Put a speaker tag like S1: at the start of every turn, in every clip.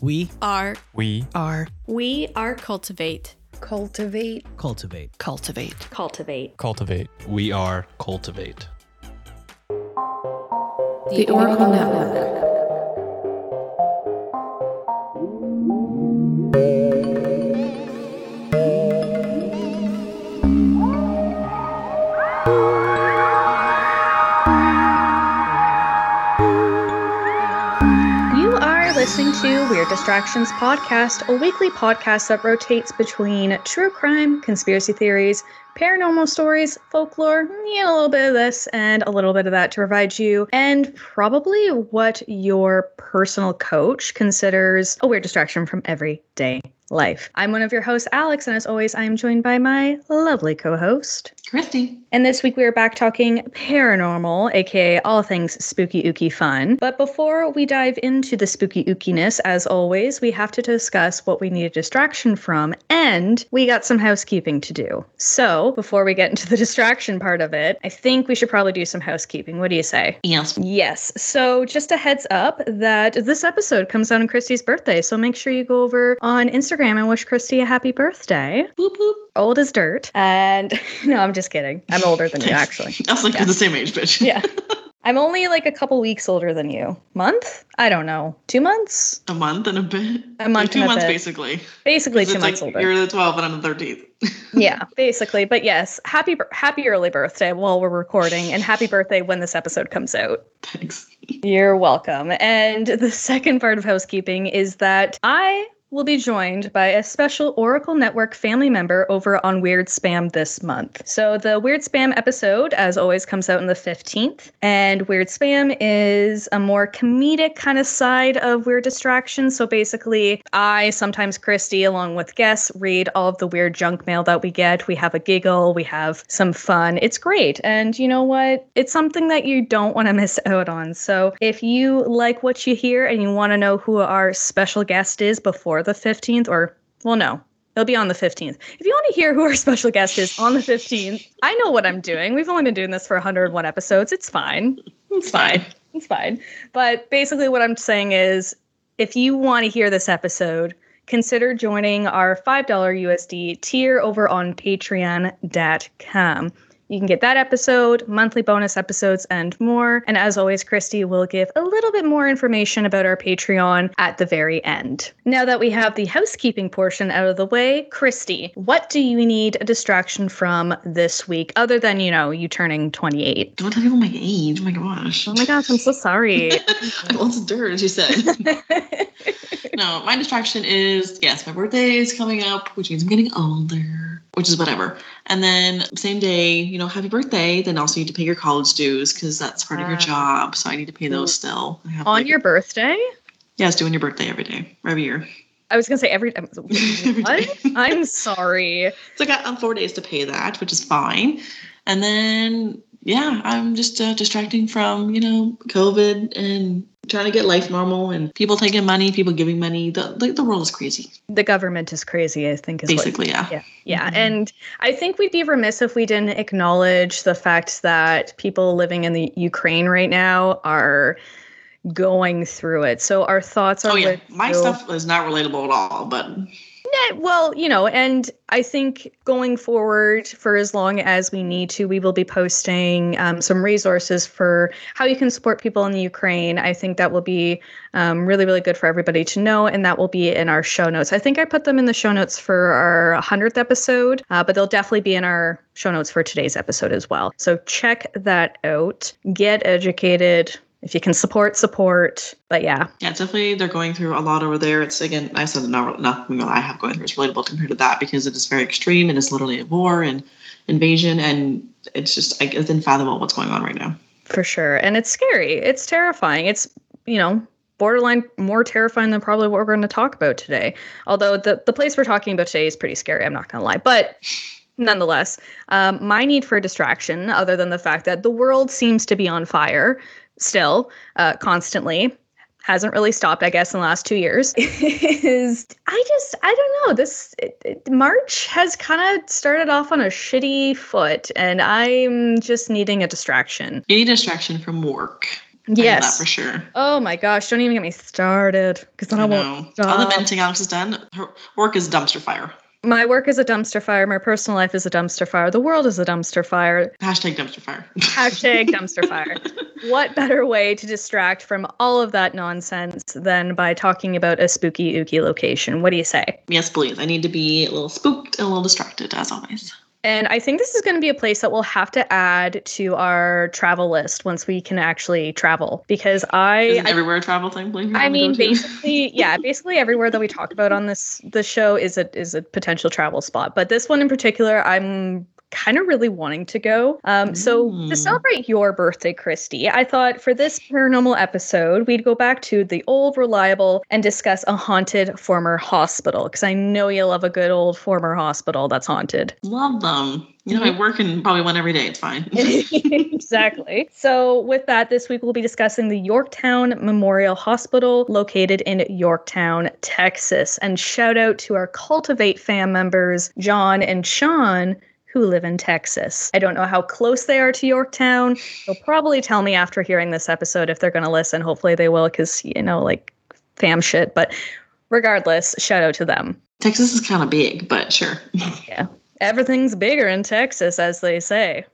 S1: We
S2: are
S3: We
S1: are
S2: we are cultivate
S4: Cultivate.
S1: cultivate.
S2: cultivate
S4: Cultivate.
S3: cultivate.
S5: We are Cultivate.
S4: The Oracle Network. Distractions Podcast, a weekly podcast that rotates between true crime, conspiracy theories, paranormal stories, folklore, know, a little bit of this and a little bit of that to provide you, and probably what your personal coach considers a weird distraction from everyday life. I'm one of your hosts, Alex, and as always, I am joined by my lovely co host,
S6: Christy.
S4: and this week we are back talking paranormal, aka all things spooky ooky fun. But before we dive into the spooky ookiness, as always, we have to discuss what we need a distraction from, and we got some housekeeping to do. So before we get into the distraction part of it, I think we should probably do some housekeeping. What do you say?
S6: Yes.
S4: Yes. So just a heads up that this episode comes out on Christy's birthday. So make sure you go over on Instagram and wish Christy a happy birthday.
S6: Boop boop.
S4: Old as dirt. And no, I'm just kidding. I'm older than you, actually.
S6: I was like,
S4: Yeah.
S6: the same age, bitch.
S4: Yeah. I'm only like a couple weeks older than you. Month? I don't know. Two months?
S6: A month and a bit.
S4: A month
S6: Like two
S4: a
S6: months,
S4: bit.
S6: basically.
S4: Basically two months
S6: like
S4: older.
S6: You're the 12 and I'm the 13th.
S4: yeah, basically. But yes, happy happy early birthday while we're recording, and happy birthday when this episode comes out.
S6: Thanks.
S4: You're welcome. And the second part of housekeeping is that I will be joined by a special Oracle Network family member over on Weird Spam this month. So the Weird Spam episode, as always, comes out on the 15th. And Weird Spam is a more comedic kind of side of Weird Distractions. So basically, I, sometimes Christy, along with guests, read all of the weird junk mail that we get. We have a giggle, we have some fun. It's great. And you know what? It's something that you don't want to miss out on. So if you like what you hear and you want to know who our special guest is before the 15th, or, well, no. It'll be on the 15th. If you want to hear who our special guest is on the 15th, I know what I'm doing. We've only been doing this for 101 episodes. It's fine. It's fine. It's fine. But basically, what I'm saying is if you want to hear this episode, consider joining our $5 USD tier over on patreon.com. You can get that episode, monthly bonus episodes, and more. And as always, Christy will give a little bit more information about our Patreon at the very end. Now that we have the housekeeping portion out of the way, Christy, what do you need a distraction from this week other than, you know, you turning 28?
S6: Don't tell people my age. Oh my gosh.
S4: Oh my gosh, I'm so sorry.
S6: Lots of dirt, as you said. no, my distraction is yes, my birthday is coming up, which means I'm getting older, which is whatever. And then same day, you know, happy birthday. Then also you need to pay your college dues because that's part of your
S4: Ah.
S6: job. So I need to pay those still.
S4: On
S6: like-
S4: your birthday?
S6: yeah, it's doing your birthday every day, every year.
S4: I was gonna say every.
S6: Every
S4: What?
S6: day.
S4: I'm sorry.
S6: So I got um, four days to pay that, which is fine. And then, yeah, I'm just uh, distracting from, you know, COVID and trying to get life normal and people taking money, people giving money. The, the, the world is crazy,
S4: The government is crazy. I think is what-
S6: basically, yeah.
S4: Yeah, yeah,
S6: Mhm.
S4: and I think we'd be remiss if we didn't acknowledge the fact that people living in the Ukraine right now are going through it. So our thoughts are
S6: Oh, yeah. My stuff is not relatable at all, but
S4: Yeah, well, you know, and I think going forward for as long as we need to, we will be posting um, some resources for how you can support people in the Ukraine. I think that will be um, really, really good for everybody to know, and that will be in our show notes. I think I put them in the show notes for our 100th episode, uh, but they'll definitely be in our show notes for today's episode as well. So check that out. Get educated. If you can support, support. But yeah,
S6: yeah, definitely they're going through a lot over there. It's again, I said not nothing that I have going through is relatable compared to that because it is very extreme and it's literally a war and invasion, and it's just like, it's unfathomable what's going on right now.
S4: For sure. And it's scary. It's terrifying. It's, you know, borderline more terrifying than probably what we're going to talk about today. Although the, the place we're talking about today is pretty scary, I'm not going to lie. But nonetheless, um, my need for distraction, other than the fact that the world seems to be on fire still, uh, constantly, hasn't really stopped, I guess, in the last two years, is I just, I don't know. This it, it- March has kind of started off on a shitty foot, and I'm just needing a distraction.
S6: You need a distraction from work.
S4: Yes.
S6: for sure.
S4: Oh my gosh, don't even get me started because then I,
S6: I
S4: won't
S6: know. All the venting Alex has done, her work is dumpster fire.
S4: My work is a dumpster fire. My personal life is a dumpster fire. The world is a dumpster fire.
S6: Hashtag dumpster fire.
S4: Hashtag dumpster fire. What better way to distract from all of that nonsense than by talking about a spooky ooky location? What do you say?
S6: yes, please. I need to be a little spooked and a little distracted, as always.
S4: And I think this is going to be a place that we'll have to add to our travel list once we can actually travel because I,
S6: Isn't
S4: I
S6: everywhere a travel thing?
S4: I mean, basically, yeah, basically everywhere that we talk about on this the show is a is a potential travel spot. But this one in particular, I'm kind of really wanting to go. Um, so to
S6: Mm.
S4: celebrate your birthday, Christy, I thought for this paranormal episode, we'd go back to the old reliable and discuss a haunted former hospital because I know you love a good old former hospital that's haunted.
S6: Love them. You know,
S4: Mm-hmm.
S6: I work in probably one every day. It's fine.
S4: exactly. So, with that, this week we'll be discussing the Yorktown Memorial Hospital located in Yorktown, Texas. And shout out to our Cultivate fam members, John and Sean. Who live in Texas. I don't know how close they are to Yorktown. They'll probably tell me after hearing this episode if they're going to listen. Hopefully they will, because, you know, like fam shit. But regardless, shout out to them.
S6: Texas is kind of big, but sure.
S4: Everything's bigger in Texas, as they say.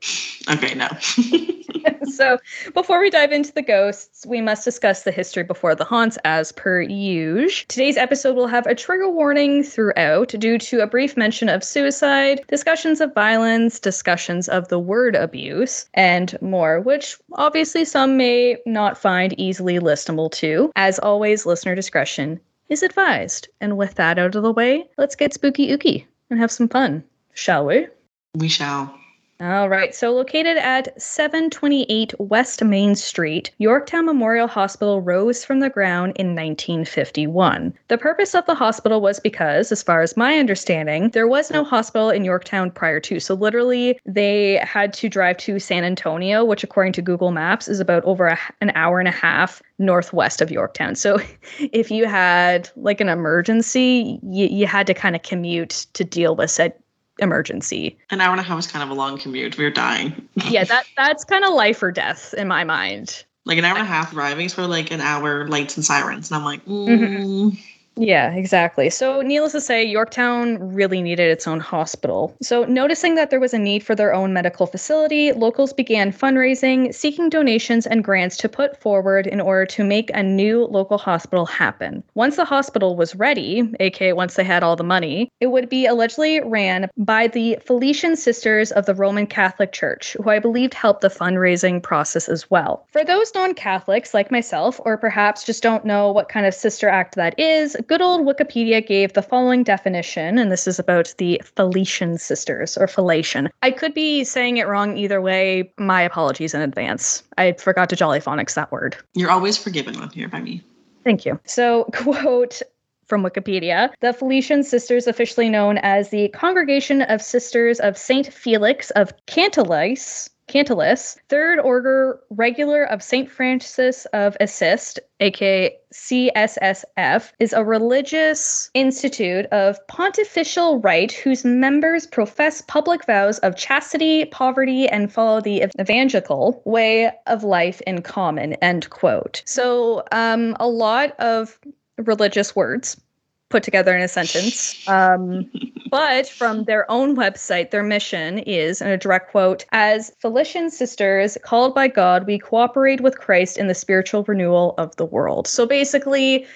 S6: okay, no.
S4: so before we dive into the ghosts, we must discuss the history before the haunts as per usual. Today's episode will have a trigger warning throughout due to a brief mention of suicide, discussions of violence, discussions of the word abuse, and more, which obviously some may not find easily listenable to. As always, listener discretion is advised. And with that out of the way, let's get spooky ooky and have some fun, shall we?
S6: we shall.
S4: All right. So, located at 728 West Main Street, Yorktown Memorial Hospital rose from the ground in 1951. The purpose of the hospital was because, as far as my understanding, there was no hospital in Yorktown prior to. So, literally, they had to drive to San Antonio, which, according to Google Maps, is about over a, an hour and a half northwest of Yorktown. So, if you had like an emergency, you, you had to kind of commute to deal with said emergency.
S6: An hour and a half is kind of a long commute. We were dying.
S4: yeah, that that's kind of life or death in my mind.
S6: Like an hour and a half driving is for like an hour lights and sirens. And I'm like,
S4: Mm-hmm. Yeah, exactly. So, needless to say, Yorktown really needed its own hospital. So, noticing that there was a need for their own medical facility, locals began fundraising, seeking donations and grants to put forward in order to make a new local hospital happen. Once the hospital was ready, aka once they had all the money, it would be allegedly ran by the Felician Sisters of the Roman Catholic Church, who I believed helped the fundraising process as well. For those non Catholics like myself, or perhaps just don't know what kind of sister act that is, good old Wikipedia gave the following definition, and this is about the Felician sisters or Felician. I could be saying it wrong either way. My apologies in advance. I forgot to jolly phonics that word.
S6: you're always forgiven on here by me.
S4: Thank you. So, quote from Wikipedia The Felician Sisters, officially known as the Congregation of Sisters of St. Felix of Cantalice. Cantalice, Third Order Regular of St. Francis of Assist, aka CSSF, is a religious institute of pontifical right whose members profess public vows of chastity, poverty, and follow the evangelical way of life in common. End quote. So, um, a lot of religious words put together in a sentence. Um, but from their own website, their mission is, in a direct quote, as Felician sisters called by God, we cooperate with Christ in the spiritual renewal of the world. So basically,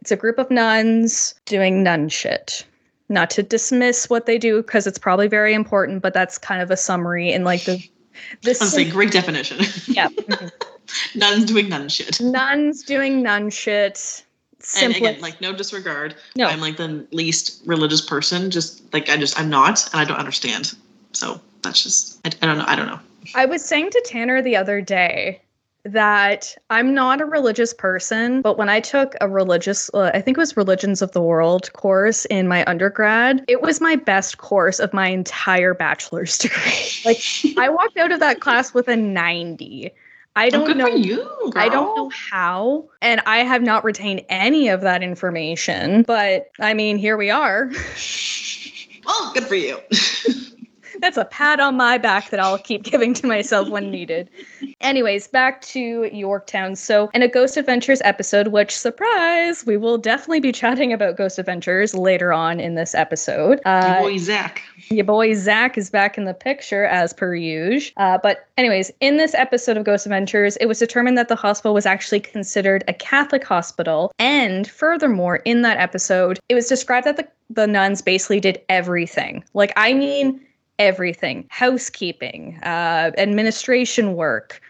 S4: it's a group of nuns doing nun shit. Not to dismiss what they do, because it's probably very important, but that's kind of a summary in like the this
S6: saying, great definition.
S4: yeah.
S6: Nuns doing nun shit.
S4: nuns doing nun shit.
S6: And again, like no disregard.
S4: No.
S6: I'm like the least religious person. Just like I just I'm not, and I don't understand. So that's just I, I don't know. I don't know.
S4: I was saying to Tanner the other day that I'm not a religious person, but when I took a religious, uh, I think it was Religions of the World course in my undergrad, it was my best course of my entire bachelor's degree. Like, I walked out of that class with a 90. I don't know.
S6: you. Girl.
S4: I don't know how, and I have not retained any of that information. But I mean, here we are.
S6: Well, good for you.
S4: That's a pat on my back that I'll keep giving to myself when needed. Anyways, back to Yorktown. So, in a Ghost Adventures episode, which surprise, we will definitely be chatting about Ghost Adventures later on in this episode.
S6: Uh, Your boy Zak.
S4: Your boy Zak is back in the picture as per usual. Uh, but, anyways, in this episode of Ghost Adventures, it was determined that the hospital was actually considered a Catholic hospital. And furthermore, in that episode, it was described that the, the nuns basically did everything. Like, I mean, everything housekeeping, uh, administration work,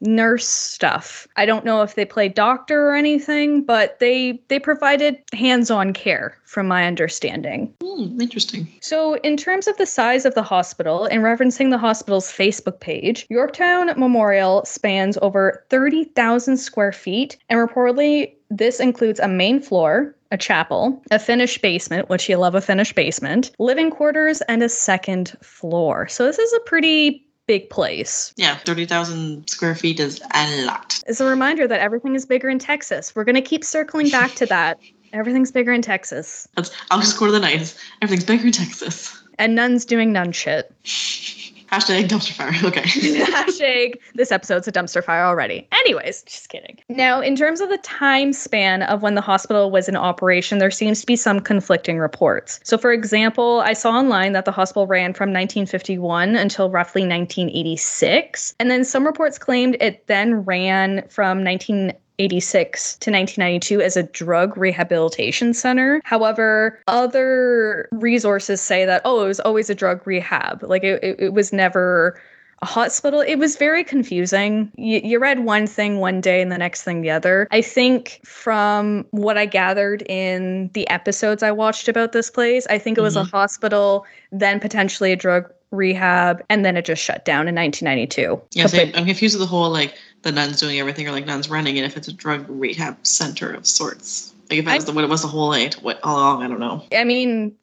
S4: nurse stuff. I don't know if they played doctor or anything, but they they provided hands-on care from my understanding.
S6: Mm, interesting.
S4: So, in terms of the size of the hospital and referencing the hospital's Facebook page, Yorktown Memorial spans over 30,000 square feet and reportedly this includes a main floor, a chapel, a finished basement, which you love a finished basement, living quarters, and a second floor. So this is a pretty big place.
S6: Yeah, 30,000 square feet is a lot.
S4: It's a reminder that everything is bigger in Texas. We're going to keep circling back to that. Everything's bigger in Texas.
S6: That's, I'll score the night. Everything's bigger in Texas.
S4: And nuns doing nun shit.
S6: Hashtag dumpster fire. Okay.
S4: Hashtag this episode's a dumpster fire already. Anyways, just kidding. Now, in terms of the time span of when the hospital was in operation, there seems to be some conflicting reports. So, for example, I saw online that the hospital ran from 1951 until roughly 1986. And then some reports claimed it then ran from 19 1986 to 1992 as a drug rehabilitation center. However, other resources say that, oh, it was always a drug rehab. Like it, it, it was never a hospital. It was very confusing. You, you, read one thing one day and the next thing the other. I think from what I gathered in the episodes I watched about this place, I think it was mm-hmm. a hospital, then potentially a drug rehab, and then it just shut down in 1992.
S6: Yeah, I'm confused with the whole like the nuns doing everything or like nuns running it if it's a drug rehab center of sorts. Like if that was the what it was the whole night, what all along, I don't know.
S4: I mean,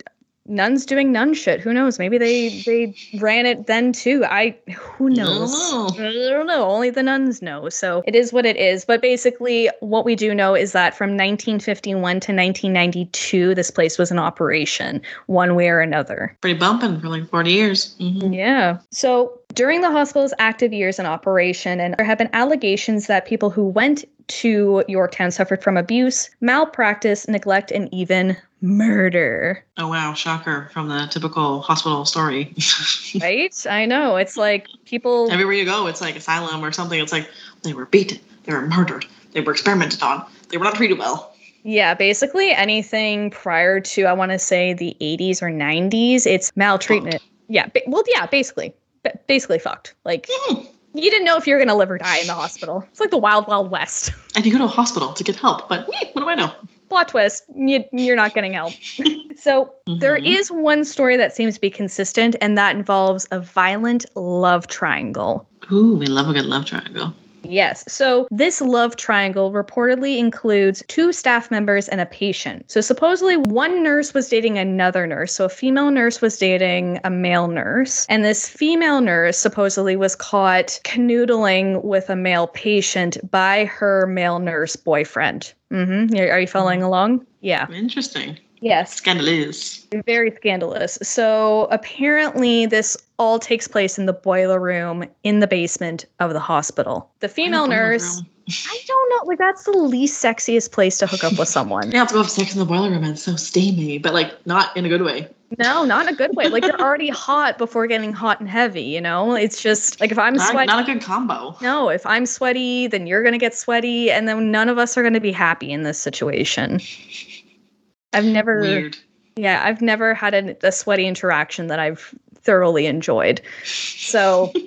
S4: nuns doing nun shit. Who knows? Maybe they they ran it then too. I who knows? I don't, know. I don't know. Only the nuns know. So it is what it is. But basically, what we do know is that from 1951 to 1992, this place was in operation one way or another.
S6: Pretty bumping for like 40 years.
S4: Mm-hmm. Yeah. So during the hospital's active years in operation, and there have been allegations that people who went to Yorktown suffered from abuse, malpractice, neglect, and even murder.
S6: Oh wow, shocker from the typical hospital story.
S4: right? I know. It's like people
S6: everywhere you go, it's like asylum or something. It's like they were beaten, they were murdered, they were experimented on, they were not treated well.
S4: Yeah, basically anything prior to I want to say the 80s or 90s, it's maltreatment. Fucked. Yeah, ba- well yeah, basically. basically fucked. Like mm you didn't know if you were going to live or die in the hospital. It's like the wild, wild west.
S6: And you go to a hospital to get help, but what do I know?
S4: Plot twist you, are not getting help. So mm-hmm. there is one story that seems to be consistent and that involves a violent love triangle.
S6: Ooh we love a good love triangle
S4: Yes. So this love triangle reportedly includes two staff members and a patient. So supposedly one nurse was dating another nurse. So a female nurse was dating a male nurse. And this female nurse supposedly was caught canoodling with a male patient by her male nurse boyfriend. Mm-hmm. Are you following mm-hmm. along? Yeah.
S6: Interesting.
S4: Yes.
S6: Scandalous.
S4: Very scandalous. So apparently, this all takes place in the boiler room in the basement of the hospital. The female nurse. I don't know. Like that's the least sexiest place to hook up with someone.
S6: yeah, to go have sex in the boiler room and it's so steamy, but like not in a good way.
S4: No, not in a good way. Like you're already hot before getting hot and heavy, you know? It's just like if I'm
S6: not,
S4: sweaty.
S6: Not a good combo.
S4: No, if I'm sweaty, then you're gonna get sweaty, and then none of us are gonna be happy in this situation. I've never
S6: Weird.
S4: Yeah, I've never had a, a sweaty interaction that I've thoroughly enjoyed. So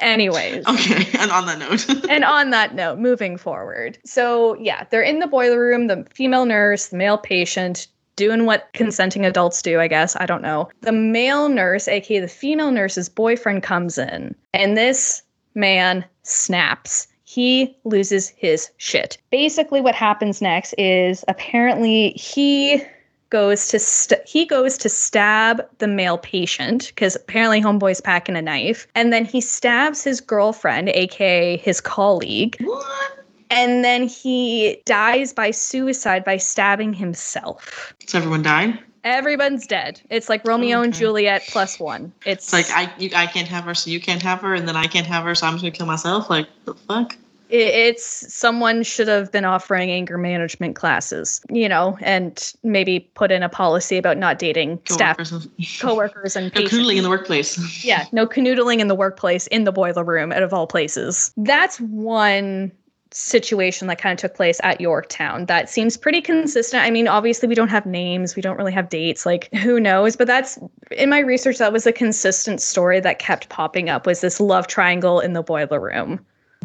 S4: Anyways.
S6: Okay. And on that note.
S4: and on that note, moving forward. So, yeah, they're in the boiler room, the female nurse, the male patient, doing what consenting adults do, I guess. I don't know. The male nurse, aka the female nurse's boyfriend, comes in, and this man snaps. He loses his shit. Basically, what happens next is apparently he goes to st- he goes to stab the male patient because apparently homeboy's packing a knife and then he stabs his girlfriend aka his colleague
S6: what?
S4: and then he dies by suicide by stabbing himself
S6: so everyone died
S4: Everyone's dead. It's like Romeo and Juliet plus one. It's,
S6: It's like I you, I can't have her, so you can't have her, and then I can't have her, so I'm just gonna kill myself. Like the fuck?
S4: It's someone should have been offering anger management classes, you know, and maybe put in a policy about not dating staff,
S6: Coworkers and-
S4: coworkers, and
S6: No
S4: patients.
S6: canoodling in the workplace.
S4: Yeah, no canoodling in the workplace in the boiler room out of all places. That's one situation that kind of took place at Yorktown that seems pretty consistent. I mean, obviously we don't have names, we don't really have dates, like who knows, but that's in my research that was a consistent story that kept popping up was this love triangle in the boiler room.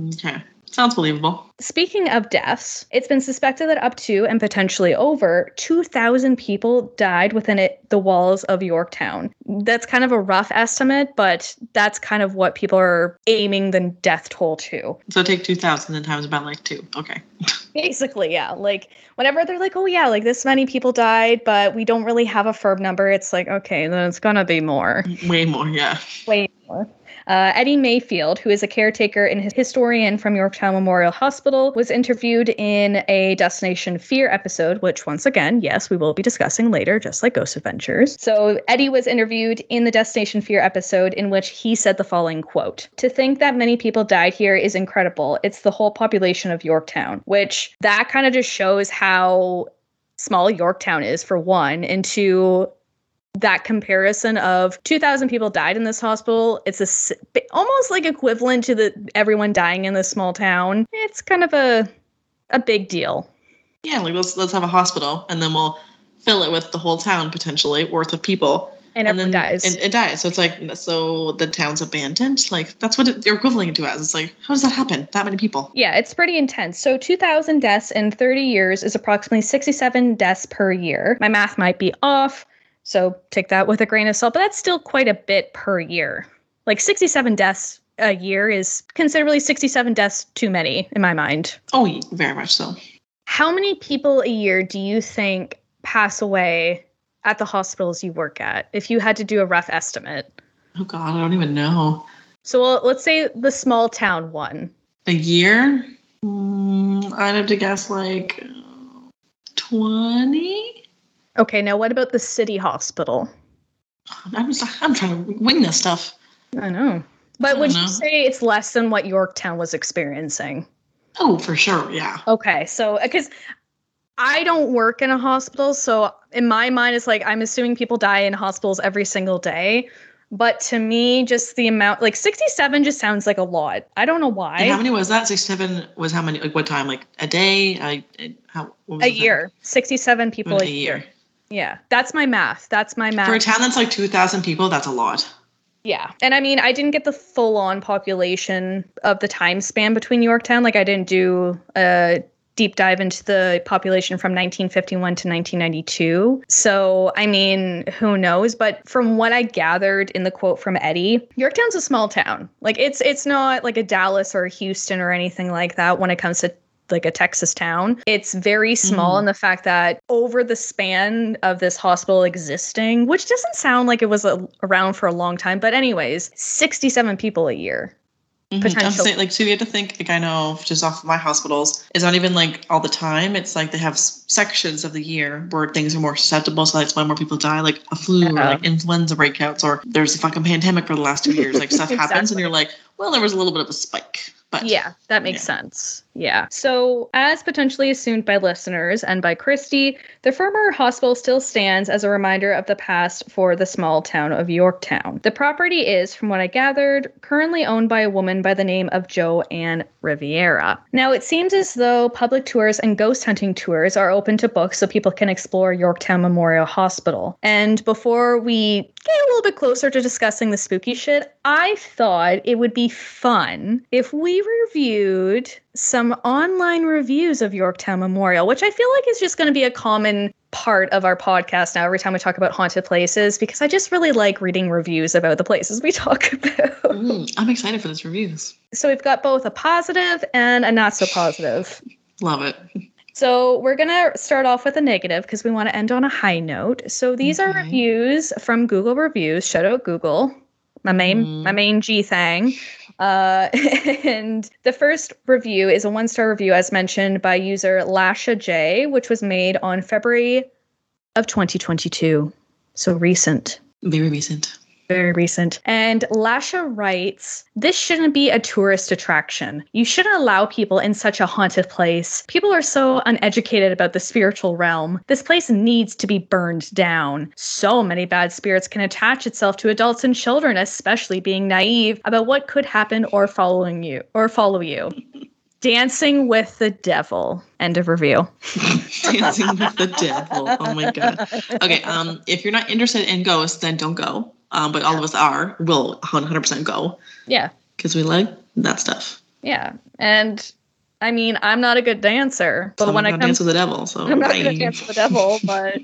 S6: Okay, sounds believable.
S4: Speaking of deaths, it's been suspected that up to and potentially over 2,000 people died within it, the walls of Yorktown. That's kind of a rough estimate, but that's kind of what people are aiming the death toll to.
S6: So take two thousand and times about like two. Okay.
S4: Basically, yeah. Like, whenever they're like, oh, yeah, like this many people died, but we don't really have a firm number, it's like, okay, then it's gonna be more.
S6: Way more, yeah.
S4: way more. Uh, Eddie Mayfield, who is a caretaker and his historian from Yorktown Memorial Hospital, was interviewed in a Destination Fear episode, which, once again, yes, we will be discussing later, just like Ghost Adventures. So, Eddie was interviewed in the Destination Fear episode, in which he said the following quote To think that many people died here is incredible. It's the whole population of Yorktown, which that kind of just shows how small Yorktown is, for one, and two, that comparison of 2000 people died in this hospital it's a almost like equivalent to the everyone dying in this small town it's kind of a a big deal
S6: Yeah, like let's let's have a hospital, and then we'll fill it with the whole town potentially worth of people.
S4: and everyone
S6: then
S4: dies
S6: It, it dies. So it's like so the town's abandoned. Like that's what it, you're equivalent to as. It's like how does that happen? That many people.
S4: yeah it's pretty intense so 2000 deaths in 30 years is approximately 67 deaths per year my math might be off so take that with a grain of salt but that's still quite a bit per year like 67 deaths a year is considerably 67 deaths too many in my mind
S6: Oh, very much so.
S4: How many people a year do you think pass away at the hospitals you work at? If you had to do a rough estimate.
S6: Oh God, I don't even know.
S4: So well, let's say the small town one.
S6: A year? Mm, I'd have to guess like twenty.
S4: Okay, now what about the city hospital?
S6: I'm I'm trying to wing this stuff.
S4: I know. But
S6: I
S4: would
S6: don't
S4: you say it's less than what Yorktown was experiencing?
S6: Oh, for sure. Yeah.
S4: Okay, so because I don't work in a hospital, so in my mind, it's like I'm assuming people die in hospitals every single day. But to me, just the amount, like 67 just sounds like a lot. I don't know why.
S6: And how many was that? Sixty-seven was how many? Like what time? Like a day? I how?
S4: A year 67 people
S6: A
S4: a year yeah that's my math. That's my math
S6: For a town that's like two thousand people, that's a lot.
S4: yeah and i mean i didn't get the full on population of the time span between yorktown like i didn't do a deep dive into the population from 1951 to 1992 so i mean who knows? But from what i gathered in the quote from eddie yorktown's a small town. Like it's it's not like a dallas or a houston or anything like that when it comes to like a Texas town. It's very small
S6: Mhm.
S4: in the fact that over the span of this hospital existing, which doesn't sound like it was a, around for a long time, but anyways, 67 people a year.
S6: Mhm.
S4: Potential.
S6: saying, like, so you have to think, like, I know just off of my hospitals, it's not even like all the time. It's like they have s- sections of the year where things are more susceptible. So that's why more people die, like a flu or like influenza breakouts, or there's a fucking pandemic for the last two years. Like stuff happens, and you're like, well, there was a little bit of a spike. But
S4: Yeah, that makes
S6: yeah.
S4: sense. Yeah. So, as potentially assumed by listeners and by Christy, the former hospital still stands as a reminder of the past for the small town of Yorktown. The property is, from what I gathered, currently owned by a woman by the name of Joanne Riviera. Now, it seems as though public tours and ghost hunting tours are open to books so people can explore Yorktown Memorial Hospital. And before we get a little bit closer to discussing the spooky shit, I thought it would be fun if we reviewed some online reviews of Yorktown Memorial, which I feel like is just going to be a common part of our podcast now every time we talk about haunted places because I just really like reading reviews about the places we talk about.
S6: Mm, I'm excited for those reviews.
S4: so we've got both a positive and a not so positive.
S6: Love it.
S4: So we're gonna start off with a negative because we want to end on a high note. So these are reviews from Google reviews. Shout out Google, my main
S6: Mm.
S4: my main G thing. Uh, and the first review is a one star review, as mentioned by user Lasha J, which was made on February of 2022. So recent.
S6: Very recent.
S4: Very recent. And Lasha writes This shouldn't be a tourist attraction. You shouldn't allow people in such a haunted place. People are so uneducated about the spiritual realm. This place needs to be burned down. So many bad spirits can attach itself to adults and children, especially being naive about what could happen or following you or follow you. Dancing with the Devil. End of review.
S6: Dancing with the Devil. Oh my god. Okay, um, if you're not interested in ghosts, then don't go. Um, but all of us are. Will 100% go
S4: Yeah.
S6: because we like that stuff.
S4: Yeah. And I mean, I'm not a good dancer, but
S6: So
S4: when
S6: gonna
S4: come
S6: dance with the devil, so
S4: I'm not going to dance with the devil, but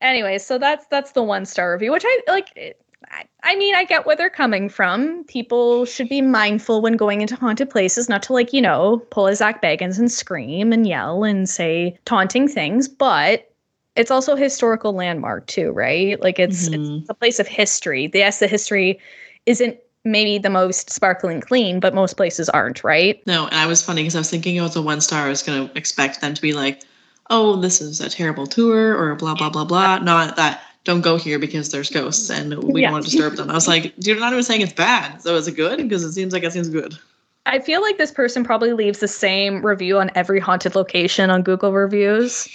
S4: anyway, so that's that's the one star review, which I like. it- I, I mean, I get where they're coming from. People should be mindful when going into haunted places, not to like you know pull a Zak Bagans and scream and yell and say taunting things, but it's also a historical landmark too, right? Like it's
S6: Mhm.
S4: it's a place of history. Yes, the history isn't maybe the most sparkling clean, but most places aren't, right?
S6: No, and I was funny because I was thinking it was a one star. I was going to expect them to be like, oh, this is a terrible tour or blah, blah, blah, blah. Not that don't go here because there's ghosts and we
S4: Yeah.
S6: don't want to disturb them. I was like, you're not even saying it's bad. So is it good? Because it seems like it seems good.
S4: I feel like this person probably leaves the same review on every haunted location on Google reviews.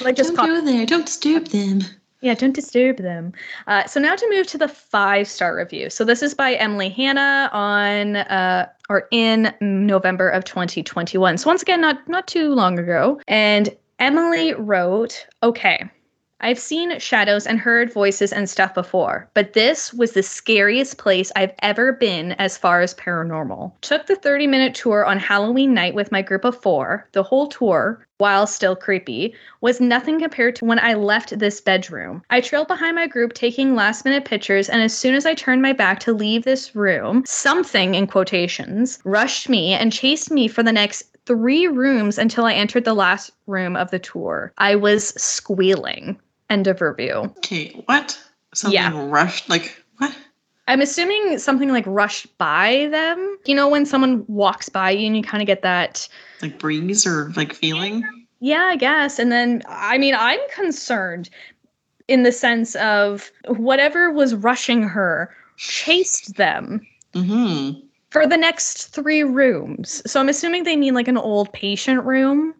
S4: Like just
S6: don't go there. Don't disturb them.
S4: yeah, don't disturb them. Uh, so now to move to the five star review. So this is by Emily Hanna on uh, or in November of 2021. So once again, not not too long ago. And Emily wrote, "Okay, I've seen shadows and heard voices and stuff before, but this was the scariest place I've ever been as far as paranormal. Took the 30 minute tour on Halloween night with my group of four. The whole tour, while still creepy, was nothing compared to when I left this bedroom. I trailed behind my group taking last minute pictures, and as soon as I turned my back to leave this room, something in quotations rushed me and chased me for the next three rooms until I entered the last room of the tour. I was squealing. End of review.
S6: Okay, what? Something
S4: Yeah.
S6: rushed? Like, what?
S4: I'm assuming something like rushed by them. You know, when someone walks by you and you kind of get that,
S6: Like breeze or like feeling?
S4: yeah, I guess. And then, I mean, I'm concerned in the sense of whatever was rushing her chased them
S6: Mm-hmm.
S4: for the next three rooms. So I'm assuming they mean like an old patient room.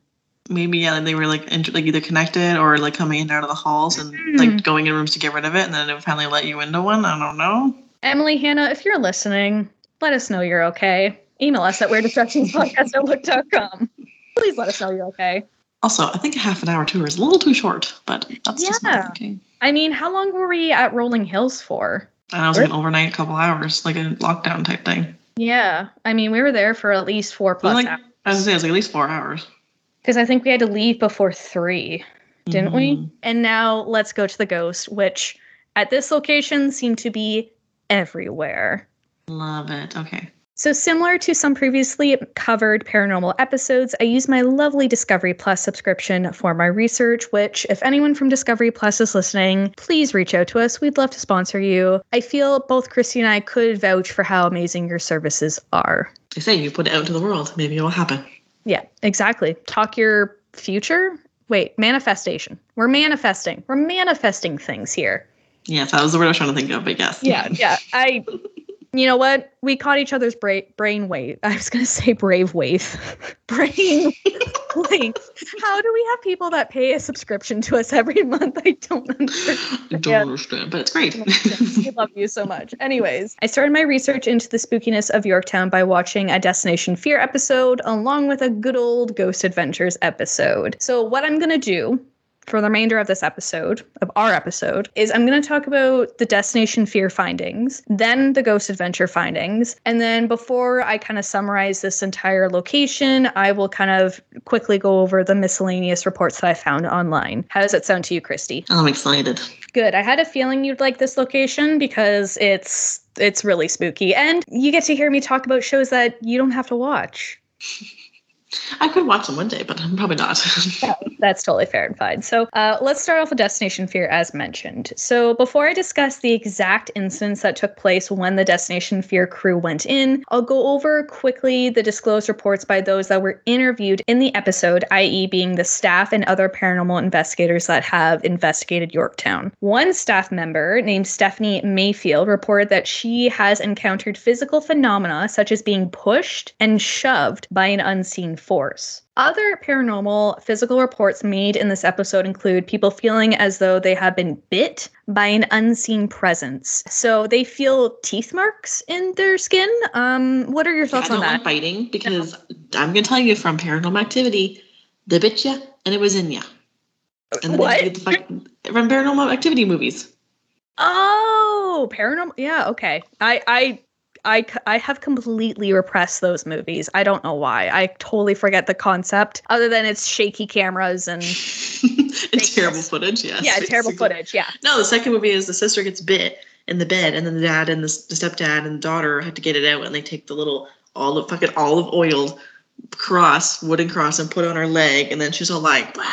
S6: Maybe yeah, they were like int- like either connected or like coming in and out of the halls and
S4: Hmm.
S6: like going in rooms to get rid of it, and then it finally let you into one. I don't know.
S4: Emily, Hannah, if you're listening, let us know you're okay. Email us at weirddistractionspodcast at look.com. Please let us know you're okay.
S6: Also, I think a half an hour tour is a little too short, but that's just
S4: Yeah.
S6: my thinking.
S4: I mean, how long were we at Rolling Hills for?
S6: And I was like an overnight couple hours, like a lockdown type thing.
S4: Yeah, I mean, we were there for at least four plus
S6: like,
S4: hours
S6: I was say it was like at least four hours.
S4: Because I think we had to leave before three, didn't we?
S6: Mhm.
S4: And now let's go to the ghost, which at this location seemed to be everywhere.
S6: Love it. Okay.
S4: So, similar to some previously covered paranormal episodes, I use my lovely Discovery Plus subscription for my research, which, if anyone from Discovery Plus is listening, please reach out to us. We'd love to sponsor you. I feel both Christy and I could vouch for how amazing your services are.
S6: They say you put it out to the world, maybe it will happen.
S4: Yeah, exactly. Talk your future. Wait, manifestation. We're manifesting. We're manifesting things here.
S6: Yes, that was the word I was trying to think of, but yes.
S4: Yeah, yeah. I, you know what? We caught each other's bra- brain wave. I was going to say brave wave. brain wave. How do we have people that pay a subscription to us every month? I don't understand.
S6: I don't understand, but it's great.
S4: we love you so much. Anyways, I started my research into the spookiness of Yorktown by watching a Destination Fear episode along with a good old Ghost Adventures episode. So, what I'm going to do for the remainder of this episode, of our episode, is I'm going to talk about the Destination Fear findings, then the Ghost Adventure findings, and then before I kind of summarize this entire location, I will kind of quickly go over the miscellaneous reports that I found online. How does that sound to you, Christy?
S6: Oh, I'm excited.
S4: Good. I had a feeling you'd like this location because it's it's really spooky and you get to hear me talk about shows that you don't have to watch.
S6: I could watch them one day, but I'm probably not.
S4: That's totally fair and fine. So uh, let's start off with Destination Fear as mentioned. So before I discuss the exact incidents that took place when the Destination Fear crew went in, I'll go over quickly the disclosed reports by those that were interviewed in the episode, i.e., being the staff and other paranormal investigators that have investigated Yorktown. One staff member named Stephanie Mayfield reported that she has encountered physical phenomena such as being pushed and shoved by an unseen force. Other paranormal physical reports made in this episode include people feeling as though they have been bit by an unseen presence. So they feel teeth marks in their skin. Um, what are your thoughts on that?
S6: biting because I'm gonna tell you from paranormal activity, they bit you and it was in you. And
S4: What?
S6: they get the fuck- from paranormal activity movies.
S4: Oh, paranormal. Yeah, okay. I I I I have completely repressed those movies. I don't know why. I totally forget the concept other than it's shaky cameras and
S6: it's terrible footage, yes.
S4: yeah, terrible footage. Yeah.
S6: No, the second movie is the sister gets bit in the bed, and then the dad and the, the stepdad and the daughter have to get it out, and they take the little olive fucking olive oiled cross, wooden cross, and put it on her leg, and then she's all like, "Wah,"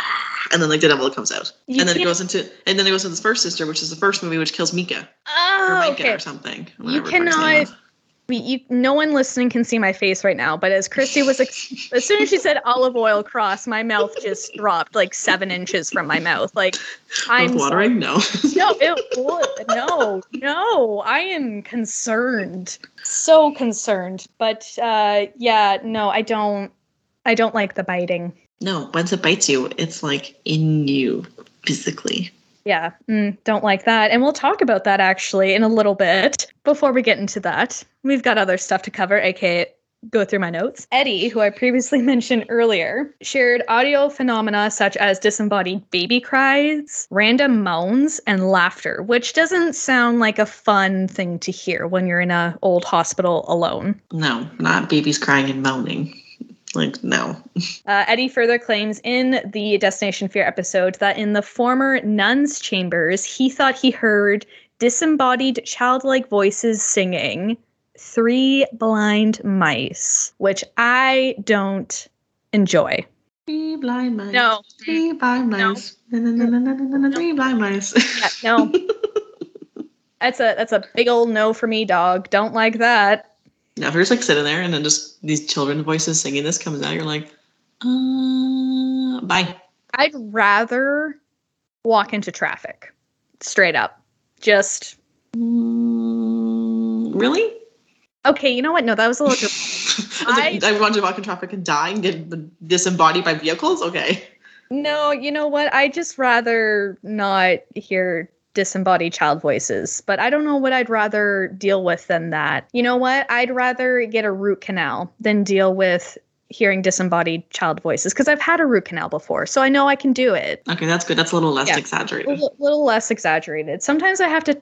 S6: and then like the devil comes out,
S4: You
S6: and then it
S4: can't-
S6: goes into, and then it goes into the first sister, which is the first movie, which kills Mika or
S4: Oh,
S6: Micah
S4: okay.
S6: or something.
S4: You
S6: whatever the fuck his name
S4: cannot-. We, you, no one listening can see my face right now, but as Christy was, ex- as soon as she said olive oil cross, my mouth just dropped like seven inches from my mouth. Like, I'm
S6: Mouth watering? No.
S4: no, it would. No, no, I am concerned. So concerned. But uh yeah, no, I don't I don't like the biting.
S6: no. Once it bites you, it's like in you physically.
S4: Yeah, mm, don't like that. And we'll talk about that actually in a little bit. Before we get into that, we've got other stuff to cover, aka go through my notes. Eddie, who I previously mentioned earlier, shared audio phenomena such as disembodied baby cries, random moans, and laughter, which doesn't sound like a fun thing to hear when you're in a old hospital alone.
S6: No, not babies crying and moaning. Like no.
S4: Uh, Eddie further claims in the Destination Fear episode that in the former nun's chambers, he thought he heard disembodied childlike voices singing Three Blind Mice, which I don't enjoy.
S6: Three blind mice.
S4: No.
S6: Three blind mice. Na, Three blind mice.
S4: Yeah, no. that's a that's a big old no for me, dog. Don't like that.
S6: Now, if you're just like sitting there and then just these children voices singing this comes out, you're like, uh, bye.
S4: I'd rather walk into traffic. Straight up. Just
S6: Mm, really?
S4: okay, you know what? No, that was a little
S6: I, I want to walk in traffic and die and get disembodied by vehicles? Okay.
S4: No, you know what? I just rather not hear disembodied child voices, but I don't know what I'd rather deal with than that. You know what? I'd rather get a root canal than deal with hearing disembodied child voices because I've had a root canal before, so I know I can do it.
S6: Okay, that's good. That's a little less
S4: Yeah. A
S6: exaggerated.
S4: little, little less exaggerated. Sometimes I have to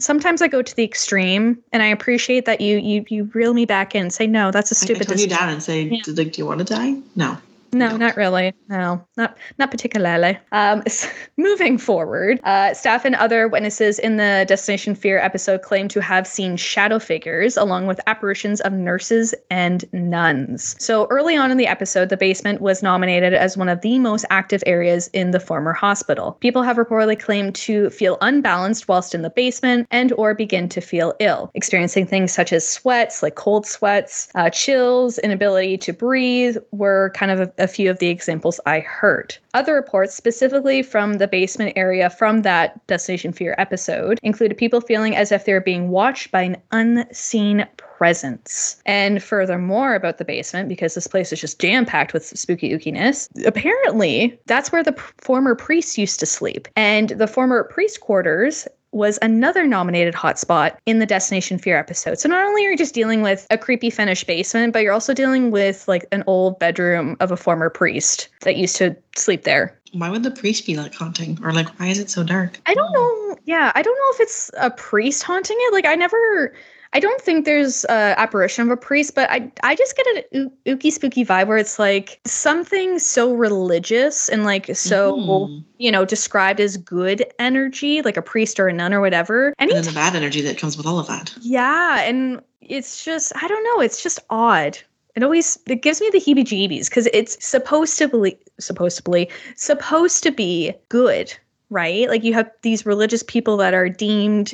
S4: sometimes I go to the extreme and I appreciate that you you you reel me back in and say no, that's a stupid
S6: tone you down and say,
S4: Yeah.
S6: do, like, do you want to die? No.
S4: No,
S6: No.
S4: not really. No, not not particularly. Um, s- moving forward, uh, staff and other witnesses in the Destination Fear episode claim to have seen shadow figures along with apparitions of nurses and nuns. So early on in the episode, the basement was nominated as one of the most active areas in the former hospital. People have reportedly claimed to feel unbalanced whilst in the basement and or begin to feel ill, experiencing things such as sweats, like cold sweats, uh, chills, inability to breathe were kind of a, a few of the examples I heard. Other reports, specifically from the basement area from that Destination Fear episode, included people feeling as if they were being watched by an unseen presence. And furthermore, about the basement, because this place is just jam packed with spooky ookiness, apparently that's where the p- former priests used to sleep. And the former priest quarters was another nominated hotspot in the Destination Fear episode. So not only are you just dealing with a creepy Finnish basement, but you're also dealing with like an old bedroom of a former priest that used to sleep there.
S6: Why would the priest be like haunting? Or like, why is it so dark?
S4: I don't know. Yeah, I don't know if it's a priest haunting it. Like I never I don't think there's a apparition of a priest, but I I just get an oo- ooky spooky vibe where it's like something so religious and like so
S6: Mhm.
S4: you know described as good energy, like a priest or a nun or whatever.
S6: And then the bad energy that comes with all of that.
S4: yeah, and it's just I don't know, it's just odd. it always it gives me the heebie-jeebies because it's supposed to be supposed to be supposed to be good, right? Like you have these religious people that are deemed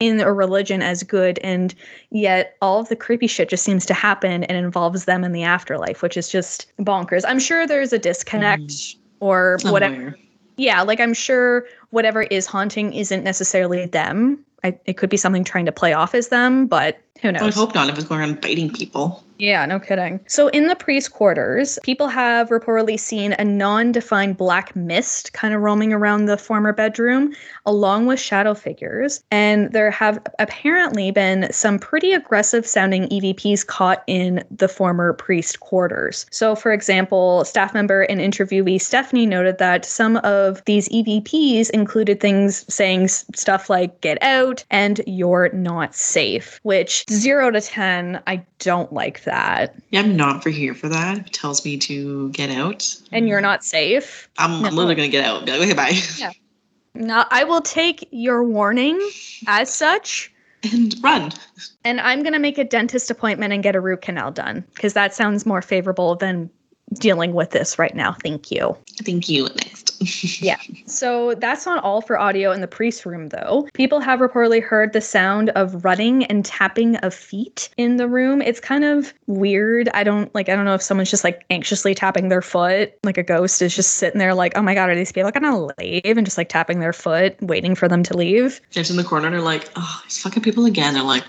S4: in a religion as good and yet all of the creepy shit just seems to happen and involves them in the afterlife which is just bonkers. I'm sure there's a disconnect mm. or Somewhere. whatever yeah like i'm sure whatever is haunting isn't necessarily them. I, it could be something trying to play off as them but who knows
S6: i would hope not if it's going around biting people
S4: yeah, no kidding. So, in the priest quarters, people have reportedly seen a non defined black mist kind of roaming around the former bedroom, along with shadow figures. And there have apparently been some pretty aggressive sounding EVPs caught in the former priest quarters. So, for example, staff member and interviewee Stephanie noted that some of these EVPs included things saying stuff like, get out and you're not safe, which zero to 10, I don't like that.
S6: Yeah, I'm not for here for that. It tells me to get out.
S4: And you're not safe.
S6: I'm, no. I'm literally gonna get out. Be like, okay, bye.
S4: Yeah. No, I will take your warning as such.
S6: And run.
S4: And I'm gonna make a dentist appointment and get a root canal done because that sounds more favorable than dealing with this right now. Thank you.
S6: Thank you. Next.
S4: yeah. So that's not all for audio in the priest room, though. People have reportedly heard the sound of running and tapping of feet in the room. It's kind of weird. I don't like, I don't know if someone's just like anxiously tapping their foot, like a ghost is just sitting there, like, oh my God, are these people gonna leave? And just like tapping their foot, waiting for them to leave.
S6: Just in the corner, they're like, oh, these fucking people again. They're like,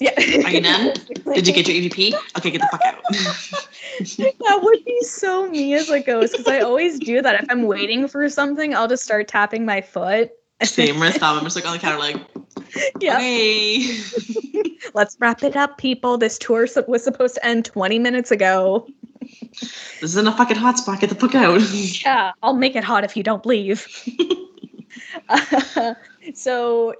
S4: yeah.
S6: Are you done? Did you get your EVP? Okay, get the fuck out.
S4: that would be so me as a ghost because I always do that. If I'm waiting for something, I'll just start tapping my foot.
S6: Same with I'm just like on the counter, like, yeah. Okay.
S4: Let's wrap it up, people. This tour was supposed to end 20 minutes ago.
S6: This isn't a fucking hot spot. Get the fuck out.
S4: yeah, I'll make it hot if you don't leave. Uh, so,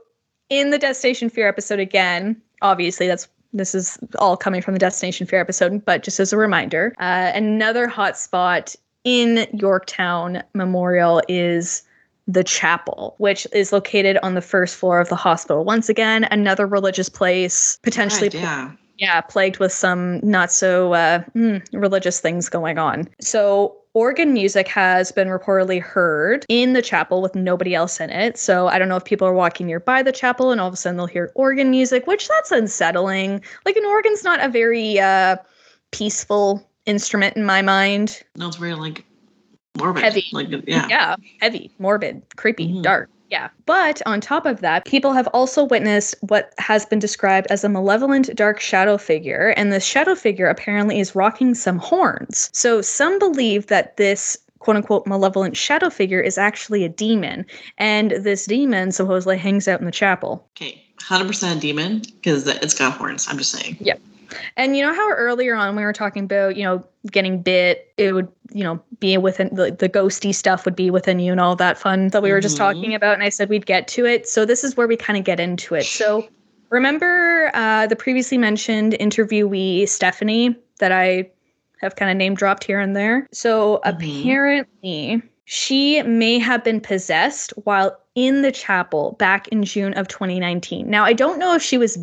S4: in the Destination Fear episode again, obviously that's this is all coming from the Destination Fear episode, but just as a reminder, uh, another hot spot in Yorktown Memorial is the chapel, which is located on the first floor of the hospital. Once again, another religious place, potentially.
S6: Right, yeah.
S4: Yeah, plagued with some not so uh, mm, religious things going on. So organ music has been reportedly heard in the chapel with nobody else in it. So I don't know if people are walking nearby the chapel and all of a sudden they'll hear organ music, which that's unsettling. Like an organ's not a very uh, peaceful instrument in my mind.
S6: No, it's very like morbid.
S4: Heavy.
S6: Like yeah.
S4: Yeah, heavy, morbid, creepy, mm-hmm. dark. Yeah. But on top of that, people have also witnessed what has been described as a malevolent dark shadow figure. And this shadow figure apparently is rocking some horns. So some believe that this quote unquote malevolent shadow figure is actually a demon. And this demon supposedly hangs out in the chapel.
S6: Okay. 100% a demon because it's got horns. I'm just saying.
S4: Yep. And you know how earlier on we were talking about, you know, getting bit, it would, you know, be within the, the ghosty stuff would be within you and all that fun that we were just mm-hmm. talking about. And I said we'd get to it. So this is where we kind of get into it. So remember uh, the previously mentioned interviewee, Stephanie, that I have kind of name dropped here and there. So mm-hmm. apparently she may have been possessed while in the chapel back in June of 2019. Now, I don't know if she was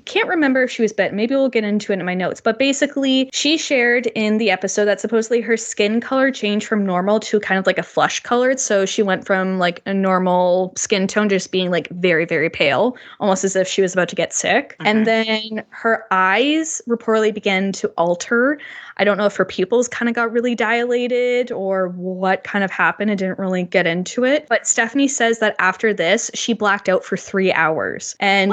S4: can't remember if she was bit. Maybe we'll get into it in my notes. But basically, she shared in the episode that supposedly her skin color changed from normal to kind of like a flush colored. So she went from like a normal skin tone just being like very, very pale, almost as if she was about to get sick. Mm-hmm. And then her eyes reportedly began to alter. I don't know if her pupils kind of got really dilated or what kind of happened. I didn't really get into it. But Stephanie says that after this, she blacked out for three hours. And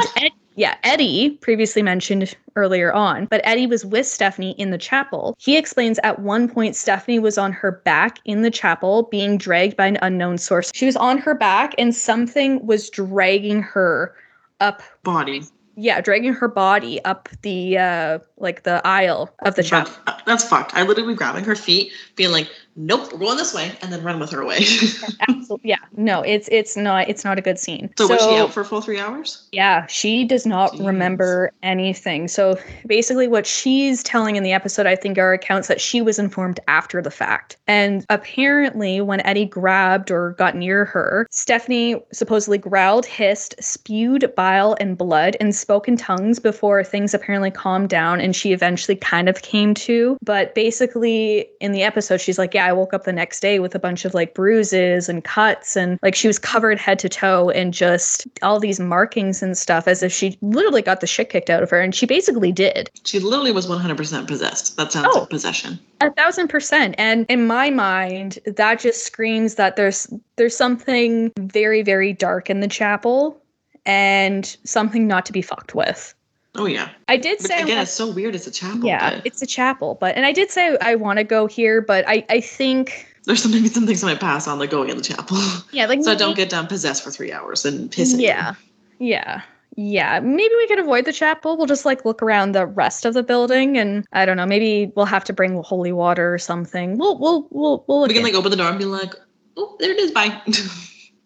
S4: yeah, Eddie, previously mentioned earlier on, but Eddie was with Stephanie in the chapel. He explains at one point Stephanie was on her back in the chapel being dragged by an unknown source. She was on her back and something was dragging her up
S6: body.
S4: Yeah, dragging her body up the uh like the aisle of the chapel.
S6: That's fucked. I literally grabbing her feet, being like, nope, we're going this way, and then run with her away.
S4: Absolutely. Yeah. No, it's it's not it's not a good scene.
S6: so, was she out for a full three hours?
S4: Yeah, she does not
S6: Jeez.
S4: remember anything. So basically, what she's telling in the episode, I think, are accounts that she was informed after the fact. And apparently, when Eddie grabbed or got near her, Stephanie supposedly growled, hissed, spewed bile and blood, and spoke in tongues before things apparently calmed down and she eventually kind of came to. But basically, in the episode, she's like, Yeah, I woke up the next day with a bunch of like bruises and cuts, and like she was covered head to toe in just all these markings and stuff as if she literally got the shit kicked out of her. And she basically did.
S6: She literally was 100% possessed. That sounds
S4: Oh.
S6: like possession.
S4: A thousand percent. And in my mind, that just screams that there's there's something very, very dark in the chapel and something not to be fucked with.
S6: Oh, yeah.
S4: I did
S6: But
S4: say
S6: again, it's so weird. It's a chapel.
S4: yeah,
S6: but
S4: it's a chapel, but and I did say I want to go here, but I I think
S6: there's some, maybe some things I might pass on, like going in the chapel.
S4: yeah, like
S6: so I don't get done possessed for three hours and pissing.
S4: Yeah. Yeah. Yeah. Maybe we could avoid the chapel. We'll just like look around the rest of the building and I don't know, maybe we'll have to bring holy water or something. We'll we'll we'll we'll
S6: We can
S4: in-
S6: like open the door and be like, oh, there it is. Bye.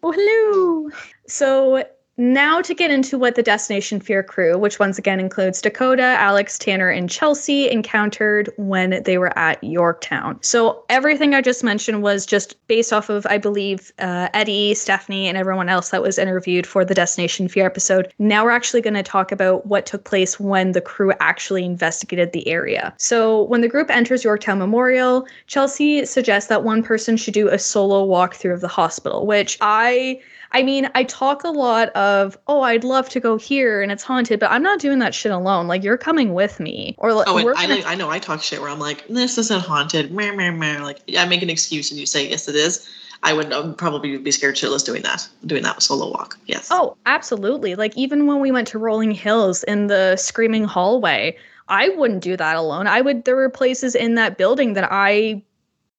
S4: Oh, hello. So now to get into what the Destination Fear crew, which once again includes Dakota, Alex, Tanner, and Chelsea, encountered when they were at Yorktown. So everything I just mentioned was just based off of, I believe, uh, Eddie, Stephanie, and everyone else that was interviewed for the Destination Fear episode. Now we're actually going to talk about what took place when the crew actually investigated the area. So when the group enters Yorktown Memorial, Chelsea suggests that one person should do a solo walkthrough of the hospital, which I I mean, I talk a lot of, oh, I'd love to go here and it's haunted, but I'm not doing that shit alone. Like you're coming with me, or like
S6: Oh, and
S4: we're
S6: I like I know I talk shit where I'm like, this isn't haunted. Meh, meh, meh. Like I make an excuse and you say yes it is. I would um, probably be scared shitless doing that, doing that solo walk. Yes.
S4: Oh, absolutely. Like even when we went to Rolling Hills in the screaming hallway, I wouldn't do that alone. I would there were places in that building that I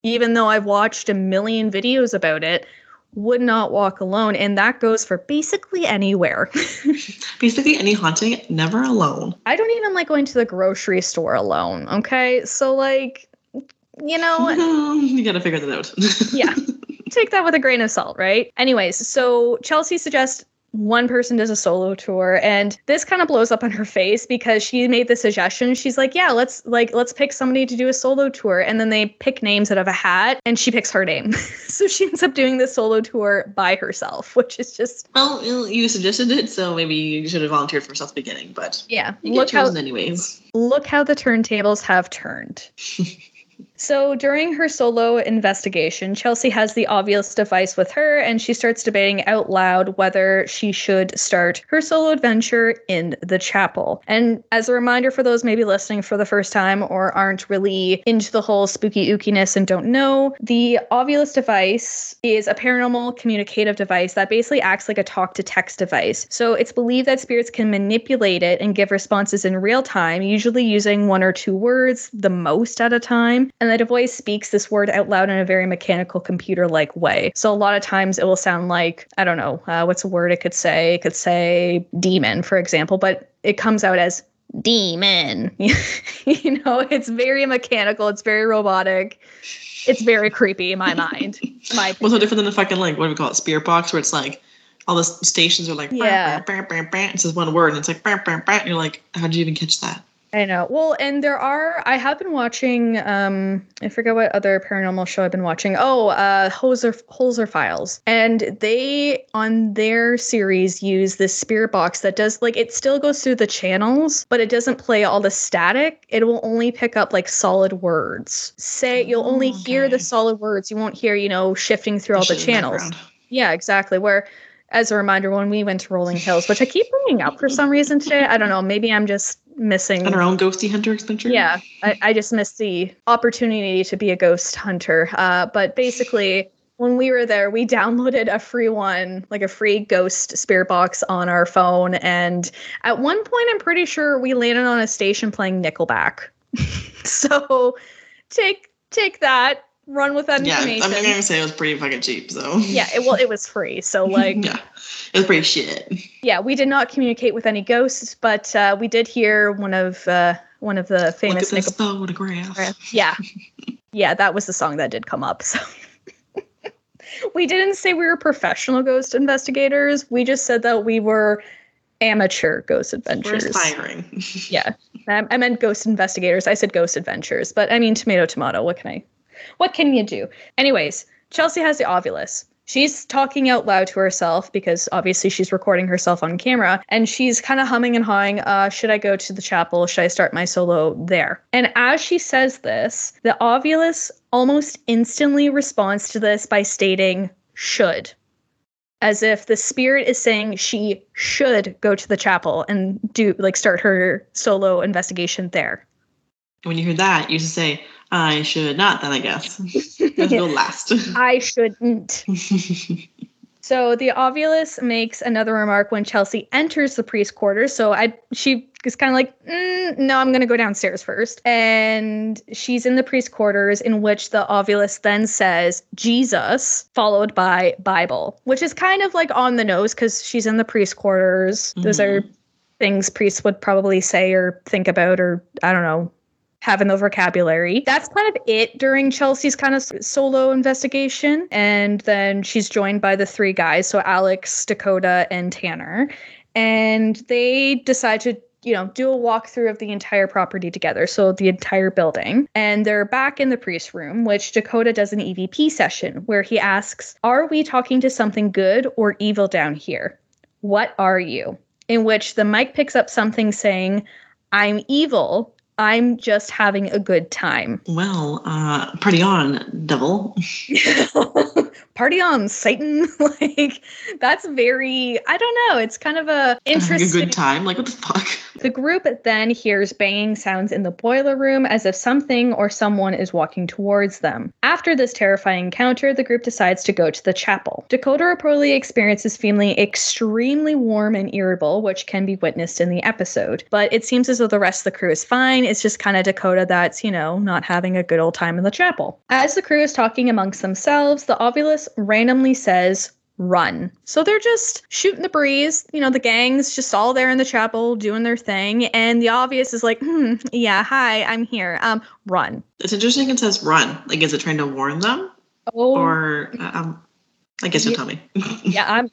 S4: even though I've watched a million videos about it, would not walk alone and that goes for basically anywhere.
S6: Basically, any haunting, never alone.
S4: I don't even like going to the grocery store alone, okay? So like you know,
S6: you gotta figure that out.
S4: yeah. Take that with a grain of salt, right? Anyways, so Chelsea suggests one person does a solo tour and this kind of blows up on her face because she made the suggestion she's like yeah let's like let's pick somebody to do a solo tour and then they pick names out of a hat and she picks her name so she ends up doing the solo tour by herself which is just
S6: well, you suggested it, so maybe you should have volunteered for yourself at the beginning, but
S4: yeah
S6: you
S4: look how
S6: anyways.
S4: look how the turntables have turned. so during her solo investigation, Chelsea has the Ovilus device with her and she starts debating out loud whether she should start her solo adventure in the chapel. And as a reminder for those maybe listening for the first time or aren't really into the whole spooky ookiness and don't know, the Ovilus device is a paranormal communicative device that basically acts like a talk to text device. So it's believed that spirits can manipulate it and give responses in real time, usually using one or two words, the most at a time. The device speaks this word out loud in a very mechanical computer like way. So a lot of times it will sound like, I don't know, uh, what's a word it could say? It could say demon, for example, but it comes out as demon. you know, it's very mechanical, it's very robotic. It's very creepy in my mind. in My
S6: What's so different than the fucking like what do we call it, spirit box, where it's like all the stations are like
S4: Yeah.
S6: bah, bah, bah, bah. It says one word and it's like bah, bah, bah, and you're like, how did you even catch that?
S4: I know. Well, and there are. I have been watching. Um, I forget what other paranormal show I've been watching. Oh, uh, Holzer Holzer Files, and they on their series use this spirit box that does like it still goes through the channels, but it doesn't play all the static. It will only pick up like solid words. Say you'll only
S6: Oh,
S4: hear the solid words. You won't hear you know shifting through all the channels. Yeah, exactly. Where, as a reminder, when we went to Rolling Hills, which I keep bringing up for some reason today, I don't know. Maybe I'm just missing.
S6: And our own ghosty hunter adventure.
S4: Yeah, I, I just missed the opportunity to be a ghost hunter. Uh, but basically, when we were there, we downloaded a free one, like a free ghost spirit box on our phone. And at one point, I'm pretty sure we landed on a station playing Nickelback. so take take that, run with that
S6: Yeah, I'm
S4: information.
S6: gonna say it was pretty fucking cheap, so
S4: yeah, it, well, it was free. So like,
S6: yeah. It was pretty shit.
S4: yeah, we did not communicate with any ghosts, but uh, we did hear one of uh, one of the
S6: Look
S4: famous
S6: at this
S4: Nickelback.
S6: photograph.
S4: Yeah. yeah, that was the song that did come up. So we didn't say we were professional ghost investigators. We just said that we were amateur ghost
S6: We're
S4: adventures.
S6: aspiring.
S4: Yeah, I, I meant ghost investigators. I said ghost adventures, but I mean tomato, tomato. What can I? What can you do? Anyways, Chelsea has the Ovilus. She's talking out loud to herself because obviously she's recording herself on camera, and she's kind of humming and hawing. Uh, should I go to the chapel? Should I start my solo there? And as she says this, the Ovilus almost instantly responds to this by stating "should." as if the spirit is saying she should go to the chapel and do like start her solo investigation there.
S6: when you hear that, you should say, I should not, then I guess. Let's go last.
S4: I shouldn't. So the Ovilus makes another remark when Chelsea enters the priest quarters. So I she is kind of like, "Mm, no, I'm gonna go downstairs first. And she's in the priest quarters, in which the Ovilus then says Jesus, followed by Bible, which is kind of like on the nose because she's in the priest quarters. Those are things priests would probably say or think about, or I don't know, have in the vocabulary. That's kind of it during Chelsea's kind of solo investigation. And then she's joined by the three guys. So Alex, Dakota, and Tanner. And they decide to you know, do a walkthrough of the entire property together, so the entire building. And they're back in the priest room, which Dakota does an EVP session where he asks, Are we talking to something good or evil down here? What are you? In which the mic picks up something saying, I'm evil. I'm just having a good time.
S6: well, uh, party on, devil.
S4: Party on, Satan. like, that's very, I don't know. It's kind of a
S6: Having a good time. Like, what the fuck?
S4: The group then hears banging sounds in the boiler room as if something or someone is walking towards them. After this terrifying encounter, the group decides to go to the chapel. Dakota reportedly experiences feeling extremely warm and irritable, which can be witnessed in the episode. But it seems as though the rest of the crew is fine. It's just kind of Dakota that's, you know, not having a good old time in the chapel. As the crew is talking amongst themselves, the randomly says, run. So they're just shooting the breeze. You know, the gang's just all there in the chapel doing their thing. And the Ovilus is like, hmm, yeah, hi, I'm here. Um, run.
S6: It's interesting it says run. Like, is it trying to warn them?
S4: Oh,
S6: Or, uh, um, I guess you'll
S4: Yeah.
S6: tell me.
S4: yeah, I'm.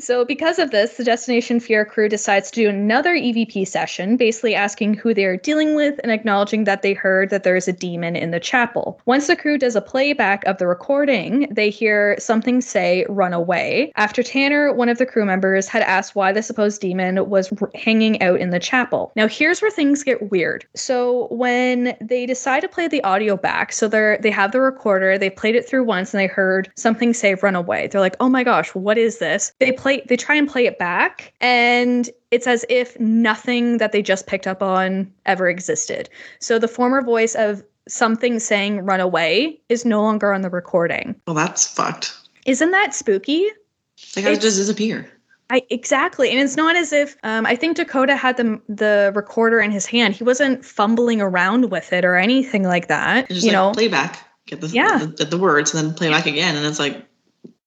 S4: So, because of this, the Destination Fear crew decides to do another EVP session, basically asking who they are dealing with and acknowledging that they heard that there is a demon in the chapel. Once the crew does a playback of the recording, they hear something say, run away. After Tanner, one of the crew members, had asked why the supposed demon was hanging out in the chapel. Now, here's where things get weird. So, when they decide to play the audio back, so they're they have the recorder, they played it through once and they heard something say run away. They're like, "Oh my gosh, what is this?" They play they try and play it back and it's as if nothing that they just picked up on ever existed. So the former voice of something saying run away is no longer on the recording.
S6: well, that's fucked.
S4: Isn't that spooky?
S6: They gotta just disappear.
S4: I exactly, and it's not as if um, I think Dakota had the the recorder in his hand. He wasn't fumbling around with it or anything like that. You
S6: like
S4: know,
S6: playback, get the,
S4: Yeah.
S6: the, the words, and then play back again. And it's like,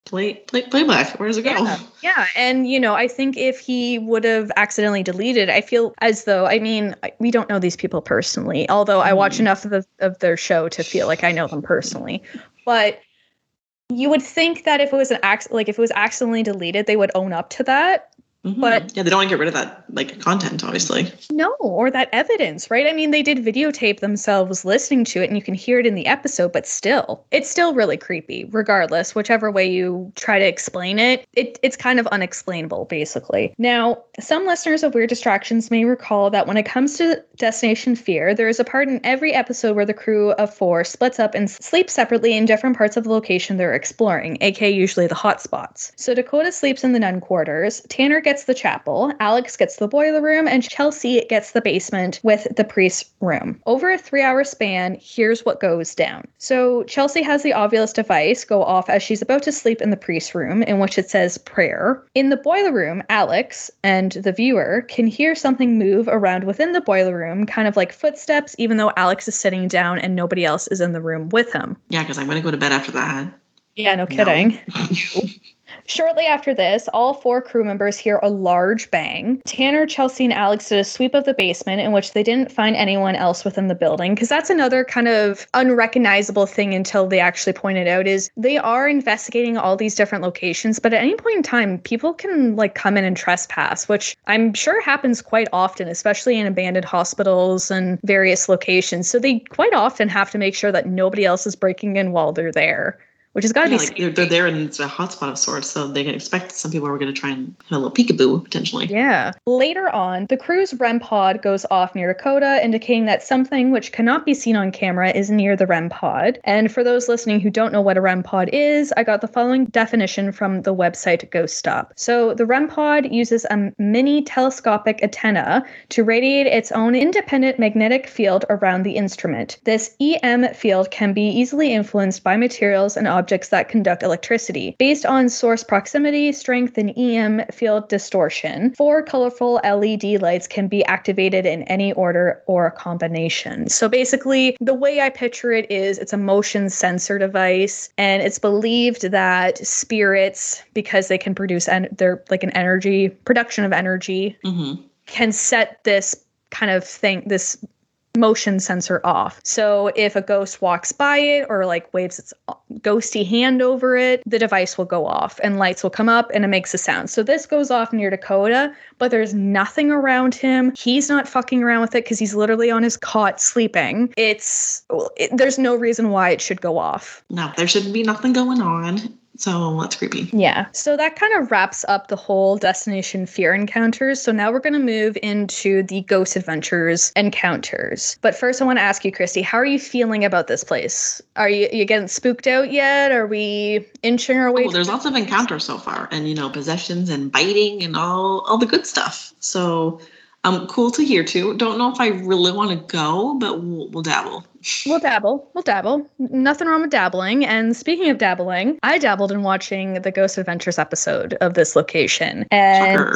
S6: play, play, play back. Where does it go?
S4: Yeah, yeah, and you know, I think if he would have accidentally deleted, I feel as though I mean we don't know these people personally, although I watch
S6: Mhm.
S4: enough of the, of their show to feel like I know them personally. But you would think that if it was an act like if it was accidentally deleted, they would own up to that.
S6: Mhm.
S4: But-
S6: yeah, they don't want to get rid of that like content, obviously.
S4: No, or that evidence, right? I mean, they did videotape themselves listening to it and you can hear it in the episode, but still, it's still really creepy, regardless, whichever way you try to explain it. it it's kind of unexplainable, basically. Now, some listeners of Weird Distractions may recall that when it comes to Destination Fear, there is a part in every episode where the crew of four splits up and sleeps separately in different parts of the location they're exploring, aka usually the hot spots. So Dakota sleeps in the nun quarters, Tanner gets the chapel, Alex gets the boiler room, and Chelsea gets the basement with the priest's room. Over a three hour span, here's what goes down. So Chelsea has the Ovilus device go off as she's about to sleep in the priest's room, in which it says prayer. In the boiler room, Alex and the viewer can hear something move around within the boiler room, kind of like footsteps, even though Alex is sitting down and nobody else is in the room with him.
S6: Yeah, because I'm gonna go to bed after that.
S4: Yeah, no
S6: No.
S4: Shortly after this, all four crew members hear a large bang. Tanner, Chelsea, and Alex did a sweep of the basement in which they didn't find anyone else within the building because that's another kind of unrecognizable thing until they actually pointed out is they are investigating all these different locations, but at any point in time, people can like come in and trespass, which I'm sure happens quite often, especially in abandoned hospitals and various locations. So they quite often have to make sure that nobody else is breaking in while they're there which has got to
S6: Yeah,
S4: be
S6: like they're, they're there and it's a hotspot of sorts, so they can expect some people are going to try and have a little peekaboo potentially.
S4: Yeah. Later on, the crew's REM pod goes off near Dakota, indicating that something which cannot be seen on camera is near the REM pod. And for those listening who don't know what a REM pod is, I got the following definition from the website Ghost Stop. So the REM pod uses a mini telescopic antenna to radiate its own independent magnetic field around the instrument. This EM field can be easily influenced by materials and objects that conduct electricity. Based on source proximity, strength, and EM field distortion, four colorful LED lights can be activated in any order or a combination. So basically, the way I picture it is it's a motion sensor device, and it's believed that spirits, because they can produce en- they're like an energy production of energy,
S6: hmm
S4: can set this kind of thing, this motion sensor off. So if a ghost walks by it or like waves its uh, ghosty hand over it, the device will go off and lights will come up and it makes a sound. So this goes off near Dakota, but there's nothing around him. He's not fucking around with it because he's literally on his cot sleeping. It's it, there's no reason why it should go off.
S6: No, there shouldn't be nothing going on. So that's creepy.
S4: Yeah. So that kind of wraps up the whole destination fear encounters. So now we're going to move into the ghost adventures encounters. But first, I want to ask you, Christy, how are you feeling about this place? Are you, you getting spooked out yet? Are we inching our way?
S6: Oh, there's lots of encounters so far, and you know, possessions and biting and all all the good stuff. So, um, cool to hear too. Don't know if I really want to go, but we'll, we'll dabble.
S4: We'll dabble. We'll dabble. Nothing wrong with dabbling. And speaking of dabbling, I dabbled in watching the Ghost Adventures episode of this location. And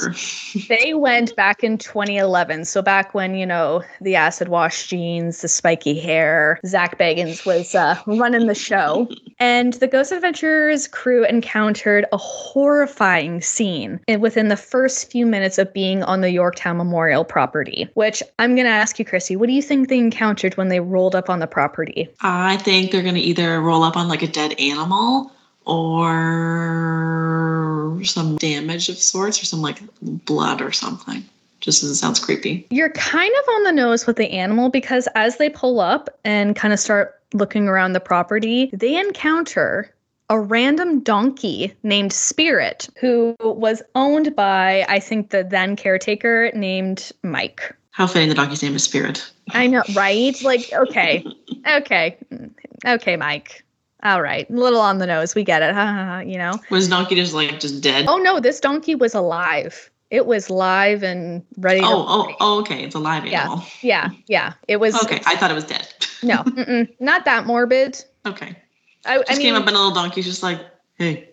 S4: they went back in 2011. So back when, you know, the acid wash jeans, the spiky hair, Zak Bagans was uh, running the show. And the Ghost Adventures crew encountered a horrifying scene within the first few minutes of being on the Yorktown Memorial property, which I'm going to ask you, Chrissy, what do you think they encountered when they rolled up on the property?
S6: I think they're gonna either roll up on like a dead animal or some damage of sorts, or some like blood or something. Just as it sounds creepy.
S4: You're kind of on the nose with the animal because as they pull up and kind of start looking around the property, they encounter a random donkey named Spirit, who was owned by, I think, the then caretaker named Mike.
S6: How fitting the donkey's name is Spirit.
S4: I know, right? Like, okay, okay, okay, Mike. All right, a little on the nose. We get it. You know.
S6: Was donkey just like just dead?
S4: Oh no, this donkey was alive. It was live and ready. to
S6: oh, oh, oh, okay. It's a live
S4: Yeah.
S6: animal.
S4: yeah, yeah. It was
S6: Okay, I thought it was dead.
S4: no, mm-mm, not that morbid.
S6: Okay.
S4: I, I
S6: Just
S4: mean,
S6: came up in a little donkey, just like, hey.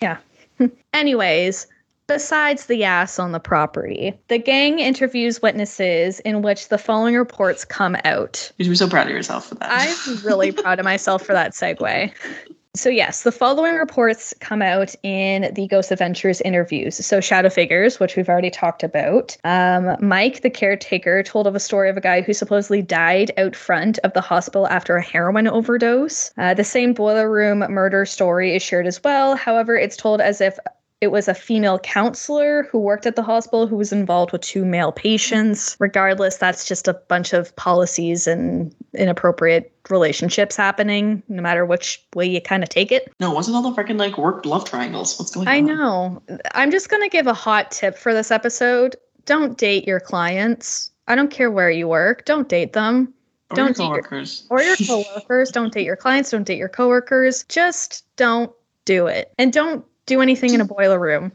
S6: Yeah.
S4: Anyways, besides the ass on the property, the gang interviews witnesses in which the following reports come out.
S6: You should be so proud of yourself for that.
S4: I'm really proud of myself for that segue. So, yes, the following reports come out in the Ghost Adventures interviews. So, Shadow Figures, which we've already talked about. Um, Mike, the caretaker, told of a story of a guy who supposedly died out front of the hospital after a heroin overdose. Uh, the same boiler room murder story is shared as well. However, it's told as if it was a female counselor who worked at the hospital who was involved with two male patients. Regardless, that's just a bunch of policies and inappropriate relationships happening, no matter which way you kind of take it.
S6: no, wasn't all the freaking like work love triangles? What's going
S4: I
S6: on?
S4: I know. I'm just going to give a hot tip for this episode. Don't date your clients. I don't care where you work. Don't date them.
S6: Or
S4: Don't
S6: your coworkers.
S4: do your-
S6: coworkers.
S4: Or your coworkers. don't date your clients. Don't date your coworkers. Just don't do it. And don't do anything in a boiler room.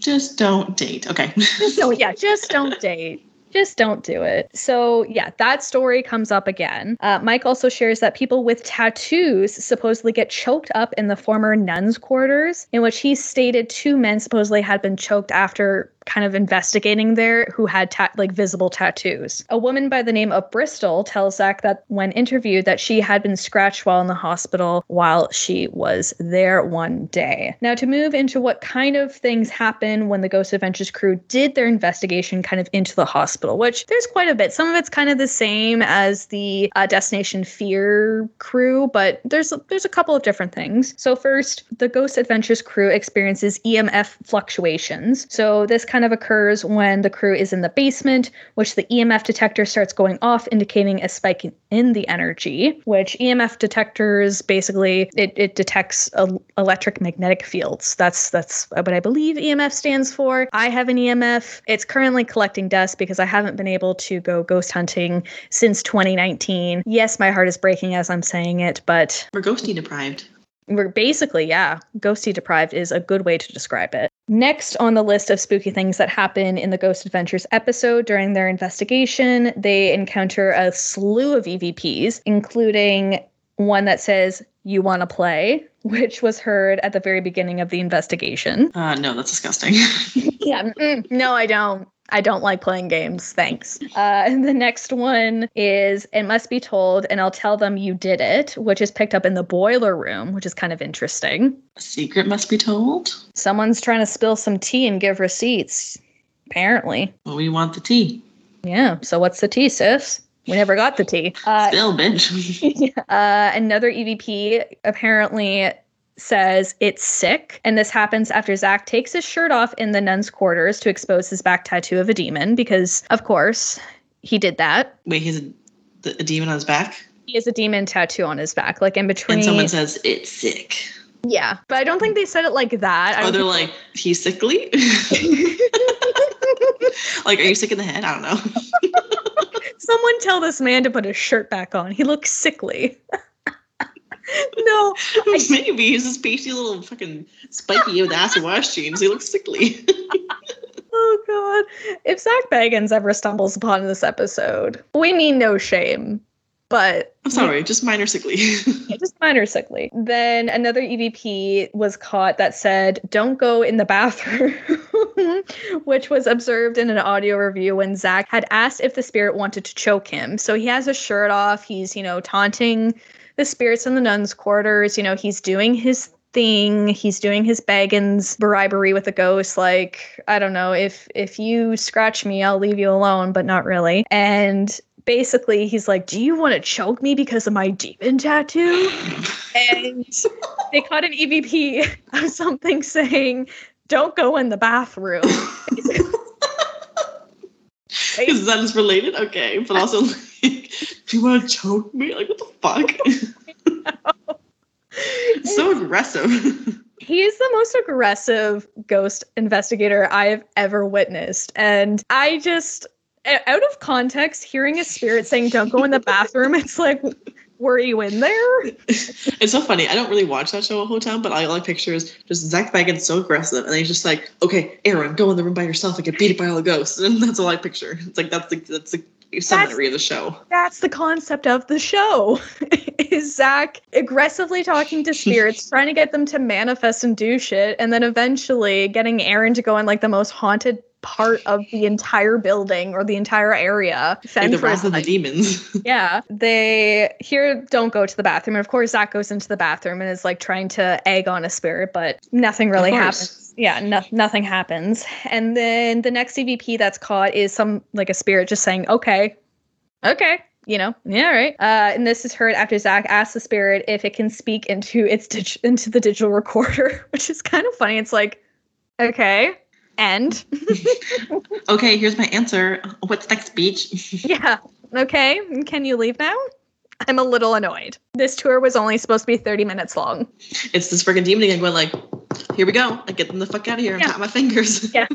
S6: Just don't date. Okay.
S4: So yeah, just don't date. Just don't do it. So yeah, that story comes up again. Uh, Mike also shares that people with tattoos supposedly get choked up in the former nuns' quarters, in which he stated two men supposedly had been choked after kind of investigating there who had ta- like visible tattoos. A woman by the name of Bristol tells Zak that when interviewed that she had been scratched while in the hospital while she was there one day. Now to move into what kind of things happen when the Ghost Adventures crew did their investigation kind of into the hospital, which there's quite a bit. Some of it's kind of the same as the uh, Destination Fear crew, but there's there's a couple of different things. So first, the Ghost Adventures crew experiences EMF fluctuations. So this kind of occurs when the crew is in the basement, which the EMF detector starts going off, indicating a spike in the energy. Which EMF detectors basically it, it detects electric magnetic fields. That's that's what I believe EMF stands for. I have an EMF. It's currently collecting dust because I haven't been able to go ghost hunting since 2019. Yes, my heart is breaking as I'm saying it, but
S6: we're ghosty deprived.
S4: We're basically, yeah, ghosty deprived is a good way to describe it. Next on the list of spooky things that happen in the Ghost Adventures episode during their investigation, they encounter a slew of EVPs, including one that says, You want to play, which was heard at the very beginning of the investigation.
S6: Uh, no, that's disgusting.
S4: yeah, no, I don't. I don't like playing games. Thanks. Uh, the next one is It Must Be Told, and I'll tell them you did it, which is picked up in the boiler room, which is kind of interesting.
S6: A secret must be told?
S4: Someone's trying to spill some tea and give receipts, apparently.
S6: Well, we want the tea.
S4: Yeah. So what's the tea, sis? We never got the tea.
S6: Uh, Still, bitch.
S4: uh, another EVP apparently says it's sick. And this happens after Zak takes his shirt off in the nun's quarters to expose his back tattoo of a demon, because, of course, he did that.
S6: Wait, he's a, a demon on his back?
S4: He has a demon tattoo on his back, like in between.
S6: And someone says, it's sick.
S4: Yeah, but I don't think they said it like that.
S6: Oh, they're like, he's sickly? like, are you sick in the head? I don't know.
S4: Someone tell this man to put his shirt back on. He looks sickly no.
S6: Maybe he's this pasty little fucking spiky with acid wash jeans. He looks sickly.
S4: oh god. If Zak Bagans ever stumbles upon this episode, we mean no shame. But
S6: I'm sorry, just minor sickly.
S4: yeah, just minor sickly. Then another EVP was caught that said, "Don't go in the bathroom," which was observed in an audio review when Zak had asked if the spirit wanted to choke him. So he has his shirt off. He's you know taunting the spirits in the nuns' quarters. You know, he's doing his thing. He's doing his Bagans bribery with the ghost. Like, I don't know, if if you scratch me, I'll leave you alone, but not really. And basically he's like, Do you want to choke me because of my demon tattoo? and they caught an EVP of something saying, Don't go in the bathroom.
S6: Is that is related? Okay. But also do you want to choke me? Like, what the fuck? so aggressive.
S4: He's the most aggressive ghost investigator I have ever witnessed. And I just, out of context, hearing a spirit saying, don't go in the bathroom, it's like, were you in there?
S6: it's so funny. I don't really watch that show a whole time, but I like pictures. Just Zak Bagans so aggressive, and he's just like, "Okay, Aaron, go in the room by yourself and get beat by all the ghosts." And that's all I picture. It's like that's the that's the summary of the show.
S4: That's the concept of the show. is Zak aggressively talking to spirits, trying to get them to manifest and do shit, and then eventually getting Aaron to go in like the most haunted part of the entire building or the entire area.
S6: Like the wrath of the demons.
S4: yeah. They here don't go to the bathroom. And of course Zak goes into the bathroom and is like trying to egg on a spirit, but nothing really happens. Yeah, no, nothing happens. And then the next EVP that's caught is some like a spirit just saying, okay, okay, you know, yeah, right. Uh, and this is heard after Zak asks the spirit if it can speak into its dig- into the digital recorder, which is kind of funny. It's like, okay, and
S6: okay, here's my answer. What's next speech?
S4: yeah. Okay. Can you leave now? I'm a little annoyed. This tour was only supposed to be 30 minutes long.
S6: It's this freaking demon again going like, here we go. I get them the fuck out of here. Yeah. Tap my fingers.
S4: yeah.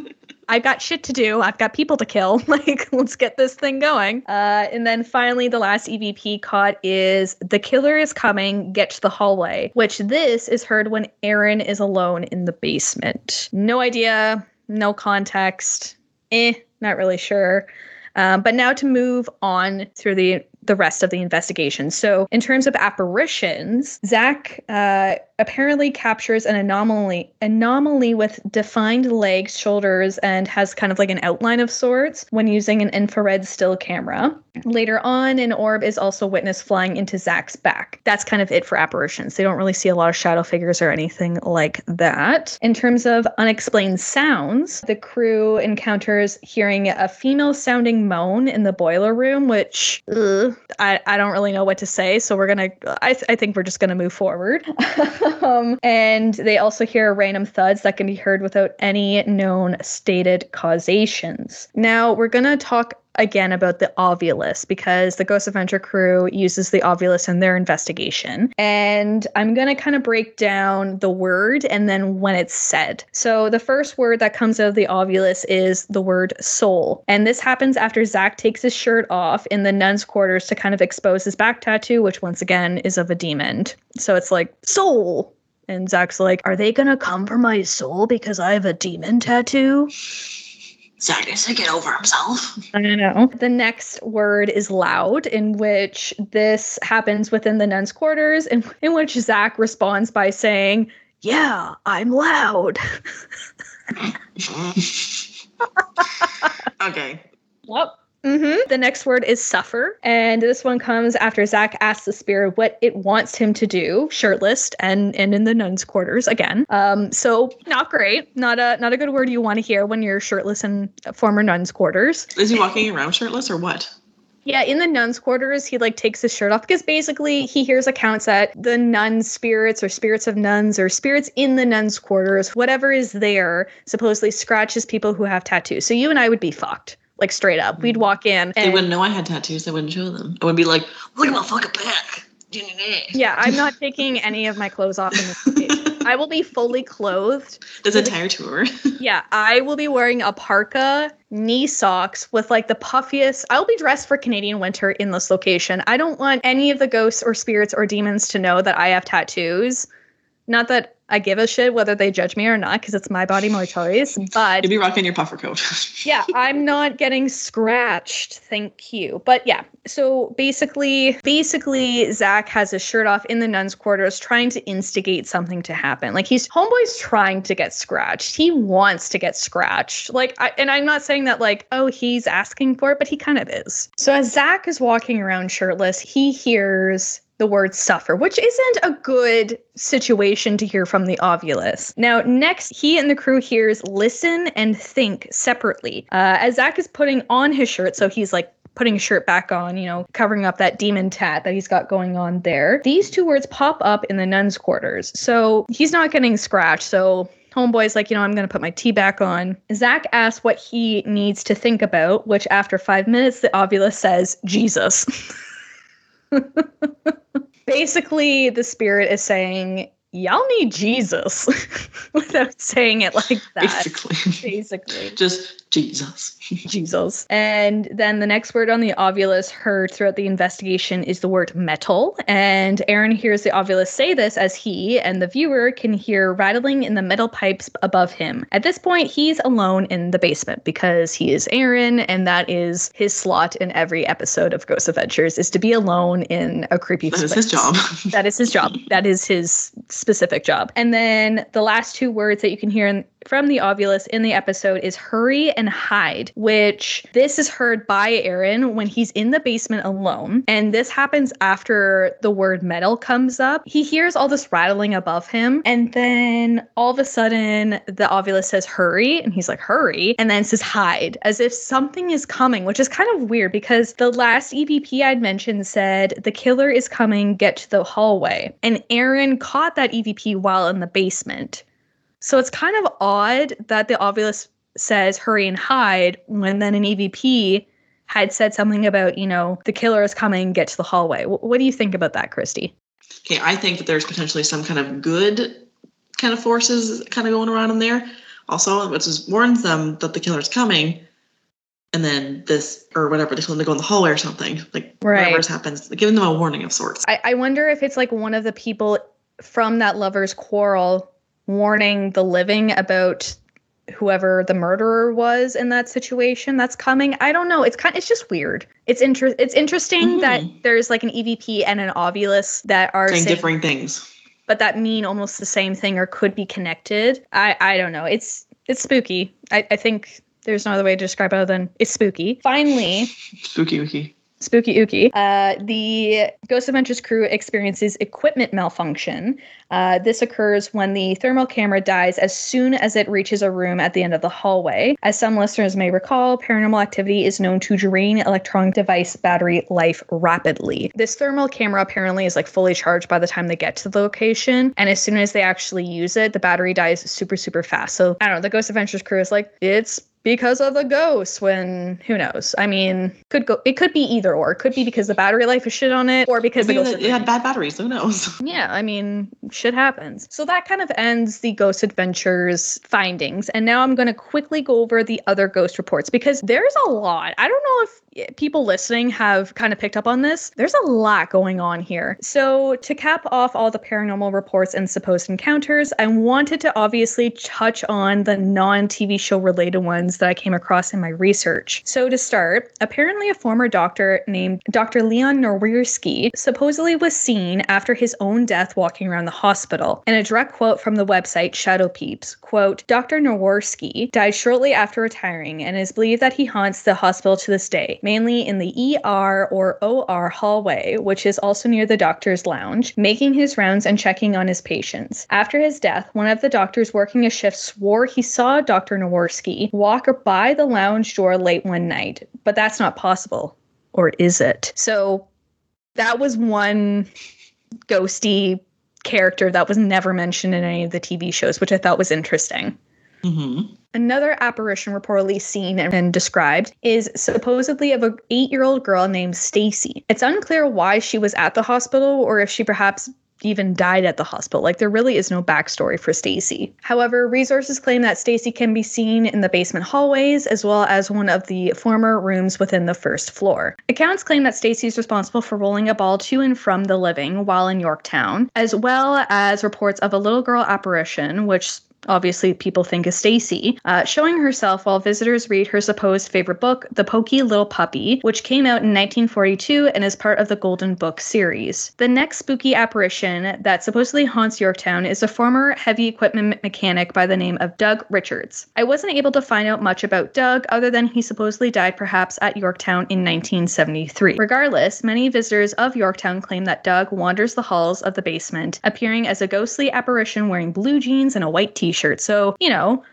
S4: I've got shit to do. I've got people to kill. Like, let's get this thing going. Uh, and then finally, the last EVP caught is the killer is coming. Get to the hallway. Which this is heard when Aaron is alone in the basement. No idea no context. Eh, not really sure. Um, but now to move on through the the rest of the investigation. So, in terms of apparitions, Zak uh, apparently captures an anomaly anomaly with defined legs, shoulders, and has kind of like an outline of sorts when using an infrared still camera. Later on, an orb is also witnessed flying into Zak's back. That's kind of it for apparitions. They don't really see a lot of shadow figures or anything like that. In terms of unexplained sounds, the crew encounters hearing a female sounding moan in the boiler room, which ugh, I, I don't really know what to say. So we're going to, I, I think we're just going to move forward. um, and they also hear random thuds that can be heard without any known stated causations. Now we're going to talk again about the Ovilus because the Ghost Adventure crew uses the Ovilus in their investigation. And I'm going to kind of break down the word and then when it's said. So the first word that comes out of the Ovilus is the word soul. And this happens after Zak takes his shirt off in the nun's quarters to kind of expose his back tattoo, which once again is of a demon. So it's like soul. And Zak's like, Are they going to come for my soul because I have a demon tattoo?
S6: Zak needs to get over himself.
S4: I don't know. The next word is loud, in which this happens within the nun's quarters, in, in which Zak responds by saying, Yeah, I'm loud.
S6: okay.
S4: Yep. Mm-hmm. The next word is suffer, and this one comes after Zak asks the spirit what it wants him to do, shirtless and and in the nun's quarters again. Um, so not great, not a not a good word you want to hear when you're shirtless in former nun's quarters.
S6: Is he walking around shirtless or what?
S4: Yeah, in the nun's quarters, he like takes his shirt off because basically he hears accounts that the nun spirits or spirits of nuns or spirits in the nuns' quarters, whatever is there, supposedly scratches people who have tattoos. So you and I would be fucked. Like straight up. We'd mm. walk in
S6: They wouldn't know I had tattoos. I wouldn't show them. I would be like, look at my fucking back.
S4: yeah, I'm not taking any of my clothes off in this. I will be fully clothed.
S6: This entire tour.
S4: Yeah, I will be wearing a parka, knee socks with like the puffiest. I'll be dressed for Canadian winter in this location. I don't want any of the ghosts or spirits or demons to know that I have tattoos. Not that I give a shit whether they judge me or not, because it's my body, my choice. But
S6: You'd be rocking your puffer coat.
S4: yeah, I'm not getting scratched. Thank you. But yeah, so basically, basically, Zak has his shirt off in the nun's quarters, trying to instigate something to happen. Like he's homeboy's trying to get scratched. He wants to get scratched. Like, I, and I'm not saying that like, oh, he's asking for it, but he kind of is. So as Zak is walking around shirtless, he hears the word suffer, which isn't a good situation to hear from the Ovilus. Now, next, he and the crew hears listen and think separately. Uh, as Zak is putting on his shirt, so he's like putting his shirt back on, you know, covering up that demon tat that he's got going on there. These two words pop up in the nun's quarters. So he's not getting scratched. So Homeboy's like, you know, I'm going to put my tea back on. Zak asks what he needs to think about, which after five minutes, the Ovilus says, Jesus. Basically, the spirit is saying, y'all need Jesus without saying it like that.
S6: Basically.
S4: Basically.
S6: Just Jesus.
S4: Jesus. And then the next word on the Ovilus heard throughout the investigation is the word metal. And Aaron hears the Ovilus say this as he and the viewer can hear rattling in the metal pipes above him. At this point, he's alone in the basement because he is Aaron, and that is his slot in every episode of Ghost Adventures is to be alone in a creepy
S6: That is
S4: space.
S6: his job.
S4: That is his job. That is his specific job. And then the last two words that you can hear in, from the Ovilus in the episode is hurry and hide, which this is heard by Aaron when he's in the basement alone. And this happens after the word metal comes up. He hears all this rattling above him. And then all of a sudden, the Ovilus says hurry. And he's like, hurry. And then says hide, as if something is coming, which is kind of weird because the last EVP I'd mentioned said, the killer is coming, get to the hallway. And Aaron caught that EVP while in the basement. So it's kind of odd that the Ovilus says hurry and hide when then an EVP had said something about, you know, the killer is coming, get to the hallway. Wh- what do you think about that, Christy?
S6: Okay, I think that there's potentially some kind of good kind of forces kind of going around in there. Also, which is warns them that the killer's coming, and then this or whatever they tell them to go in the hallway or something. Like
S4: Right.
S6: whatever happens, like, giving them a warning of sorts.
S4: I, I wonder if it's like one of the people from that lover's quarrel warning the living about whoever the murderer was in that situation that's coming. I don't know. It's kind it's just weird. It's inter- it's interesting
S6: Mhm.
S4: that there's like an EVP and an ovulus that are
S6: saying
S4: saying-
S6: differing things.
S4: but that mean almost the same thing or could be connected. I I don't know. It's it's spooky. I, I think there's no other way to describe it other than it's spooky. Finally,
S6: Spooky wookie.
S4: Spooky Ookie. Uh, the Ghost Adventures crew experiences equipment malfunction. Uh, this occurs when the thermal camera dies as soon as it reaches a room at the end of the hallway. As some listeners may recall, paranormal activity is known to drain electronic device battery life rapidly. This thermal camera apparently is like fully charged by the time they get to the location, and as soon as they actually use it, the battery dies super, super fast. So I don't know, the Ghost Adventures crew is like, it's because of the ghosts when who knows? I mean could go it could be either or. It could be because the battery life is shit on it or because the
S6: Maybe
S4: ghost
S6: it had bad batteries. Who knows?
S4: yeah i mean shit happens. So that kind of ends the ghost adventures findings. And now i'm going to quickly go over the other ghost reports because there's a lot. I don't know if eh, people listening have kind of picked up on this. There's a lot going on here. So to cap off all the paranormal reports and supposed encounters i wanted to obviously touch on the non-tv show related ones that I came across in my research. So, to start, apparently a former doctor named Dr. Leon Nowierski supposedly was seen after his own death walking around the hospital. In a direct quote from the website Shadow Peeps, quote, Dr. Nowierski died shortly after retiring and is believed that he haunts the hospital to this day, mainly in the ER or OR hallway, which is also near the doctor's lounge, making his rounds and checking on his patients. After his death, one of the doctors working a shift swore he saw Dr. Nowierski walk by the lounge door late one night, but that's not possible. Or is it? So that was one ghosty character that was never mentioned in any of the TV shows, which I thought was interesting.
S6: Mm-hmm.
S4: Another apparition reportedly seen and described is supposedly of an eight-year-old girl named Stacy. It's unclear why she was at the hospital or if she perhaps even died at the hospital. Like there really is no backstory for Stacy. However, resources claim that Stacy can be seen in the basement hallways as well as one of the former rooms within the first floor. Accounts claim that Stacy is responsible for rolling a ball to and from the living while in Yorktown, as well as reports of a little girl apparition which obviously people think is Stacy, uh, showing herself while visitors read her supposed favorite book, The Pokey Little Puppy, which came out in 1942 and is part of the Golden Book series. The next spooky apparition that supposedly haunts Yorktown is a former heavy equipment mechanic by the name of Doug Richards. I wasn't able to find out much about Doug other than he supposedly died perhaps at Yorktown in 1973. Regardless, many visitors of Yorktown claim that Doug wanders the halls of the basement, appearing as a ghostly apparition wearing blue jeans and a white t shirt. So, you know,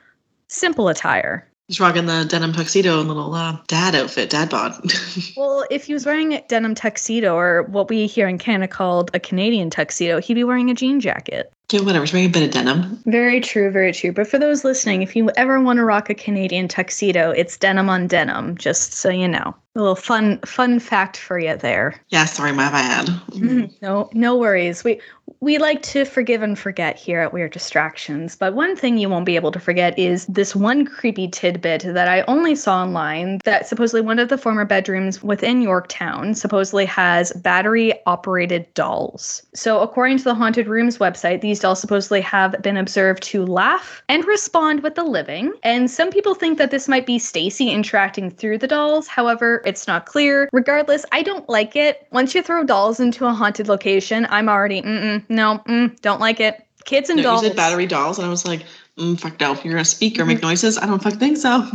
S4: simple attire.
S6: He's rocking the denim tuxedo and little uh, dad outfit, dad bod.
S4: Well, if he was wearing a denim tuxedo or what we here in Canada called a Canadian tuxedo, he'd be wearing a jean jacket.
S6: yeah, whatever. He's wearing a bit of denim.
S4: Very true, very true. But for those listening, if you ever want to rock a Canadian tuxedo, it's denim on denim, just so you know. A little fun fun fact for you there.
S6: Yeah, sorry, my bad.
S4: No, no worries. We we like to forgive and forget here at Weird Distractions, but one thing you won't be able to forget is this one creepy tidbit that I only saw online that supposedly one of the former bedrooms within Yorktown supposedly has battery operated dolls. So, according to the Haunted Rooms website, these dolls supposedly have been observed to laugh and respond with the living. And some people think that this might be Stacy interacting through the dolls. However, it's not clear. Regardless, I don't like it. Once you throw dolls into a haunted location, I'm already, mm no, mm, don't like it. Kids and
S6: No,
S4: dolls.
S6: you said battery dolls, and I was like, mm, fuck no. If you're gonna speak or make noises, I don't fucking think so.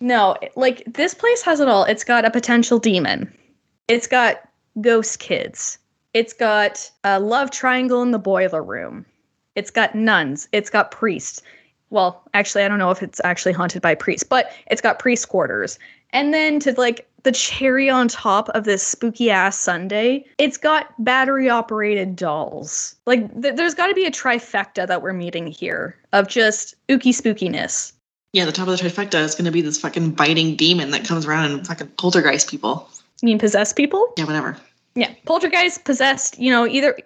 S4: No, like this place has it all. It's got a potential demon. It's got ghost kids. It's got a love triangle in the boiler room. It's got nuns. It's got priests. Well, actually, I don't know if it's actually haunted by priests, but it's got priest quarters. And then to like the cherry on top of this spooky ass Sunday, it's got battery operated dolls. Like th- there's got to be a trifecta that we're meeting here of just ooky spookiness.
S6: Yeah, the top of the trifecta is gonna be this fucking biting demon that comes around and fucking poltergeist people.
S4: You mean possessed people?
S6: Yeah, whatever.
S4: Yeah, poltergeist, possessed, you know, either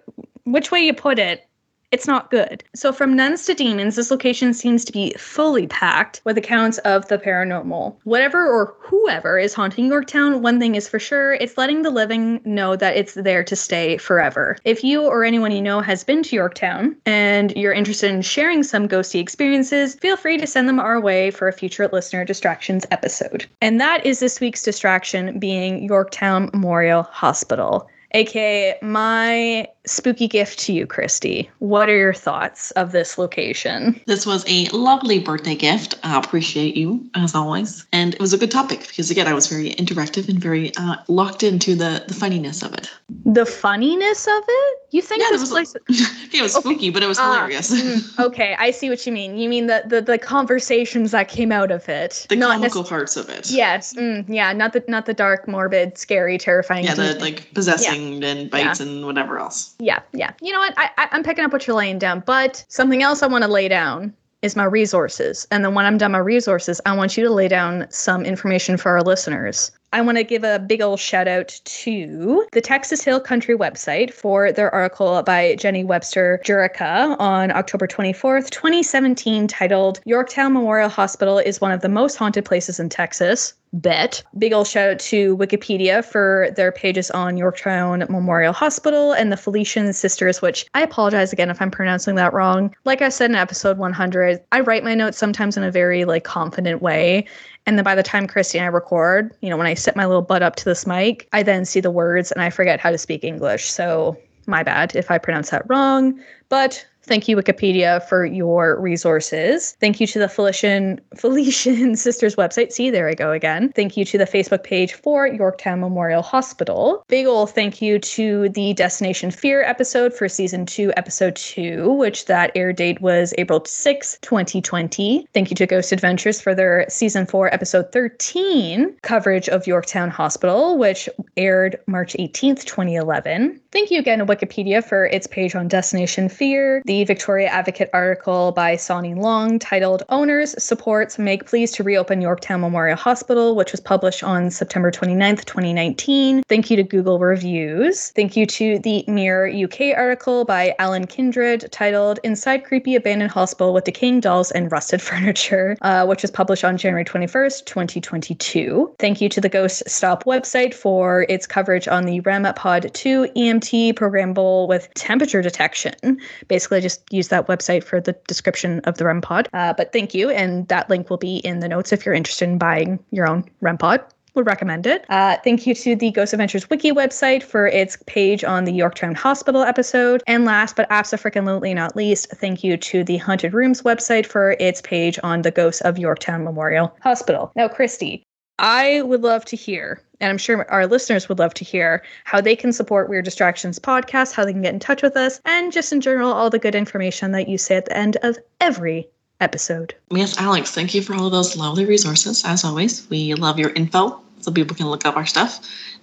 S4: which way you put it, it's not good. So, from nuns to demons, this location seems to be fully packed with accounts of the paranormal. Whatever or whoever is haunting Yorktown, one thing is for sure it's letting the living know that it's there to stay forever. If you or anyone you know has been to Yorktown and you're interested in sharing some ghosty experiences, feel free to send them our way for a future listener distractions episode. And that is this week's distraction being Yorktown Memorial Hospital aka my spooky gift to you, Christy. What are your thoughts of this location?
S6: This was a lovely birthday gift. I appreciate you as always, and it was a good topic because again, I was very interactive and very uh, locked into the the funniness of it.
S4: The funniness of it? You think
S6: Yeah, it
S4: this
S6: was
S4: place?
S6: it was spooky, but it was
S4: Ah,
S6: hilarious.
S4: mm, okay, I see what you mean. You mean the the, the conversations that came out of it,
S6: the
S4: not
S6: comical
S4: necess-
S6: parts of it.
S4: Yes, mm, yeah, not the not the dark, morbid, scary, terrifying.
S6: Yeah, the like possessing and bites and whatever else.
S4: Yeah, yeah. You know what? I, I I'm picking up what you're laying down, but something else I want to lay down is my resources. And then when I'm done my resources, I want you to lay down some information for our listeners. I want to give a big old shout out to the Texas Hill Country website for their article by Jenny Webster Jurica on October 24th, 2017, titled Yorktown Memorial Hospital is one of the most haunted places in Texas. Bet. Big ol' shout out to Wikipedia for their pages on Yorktown Memorial Hospital and the Felician Sisters, which I apologize again if I'm pronouncing that wrong. Like I said in episode 100, I write my notes sometimes in a very like confident way. And then by the time Christy and I record, you know, when I sit my little butt up to this mic, I then see the words and I forget how to speak English. So my bad if I pronounce that wrong. But thank you, Wikipedia, for your resources. Thank you to the Felician Felician Sisters website. See, there I go again. Thank you to the Facebook page for Yorktown Memorial Hospital. Big ol' thank you to the Destination Fear episode for season two, episode two, which that air date was April 6, 2020. Thank you to Ghost Adventures for their season four, episode 13 coverage of Yorktown Hospital, which aired March 18th, 2011. Thank you again to Wikipedia for its page on Destination Fear, the Victoria Advocate article by Sonny Long titled Owners Supports Make Pleas to Reopen Yorktown Memorial Hospital, which was published on September 29th, 2019. Thank you to Google Reviews. Thank you to the Mirror UK article by Alan Kindred titled Inside Creepy Abandoned Hospital with Decaying Dolls and Rusted Furniture, uh, which was published on January 21st, 2022. Thank you to the Ghost Stop website for its coverage on the REM Pod 2 EMT programmable with temperature detection. Basically, just use that website for the description of the REM Pod. Uh, but thank you, and that link will be in the notes if you're interested in buying your own REM Pod would recommend it. Uh, thank you to the Ghost Adventures Wiki website for its page on the Yorktown Hospital episode. And last but absolutely not least, thank you to the Haunted Rooms website for its page on the Ghosts of Yorktown Memorial Hospital. Now, Christy, I would love to hear, and I'm sure our listeners would love to hear, how they can support Weird Distractions podcast, how they can get in touch with us, and just in general, all the good information that you say at the end of every episode.
S6: Yes, Alex, thank you for all of those lovely resources. As always, we love your info so people can look up our stuff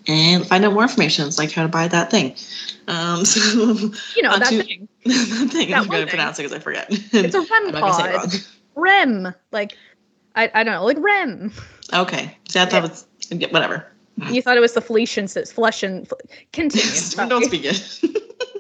S6: and find out more information. It's like how to buy that thing. Um, so
S4: You know, that
S6: to-
S4: thing.
S6: that thing,
S4: That
S6: I'm going to pronounce it because I forget.
S4: It's a REM
S6: I'm not gonna say it
S4: pod. REM. Like, I, I don't know, like REM.
S6: Okay, see, I thought it's whatever.
S4: You thought it was the Felicians, it's flesh and continue.
S6: Don't speak it.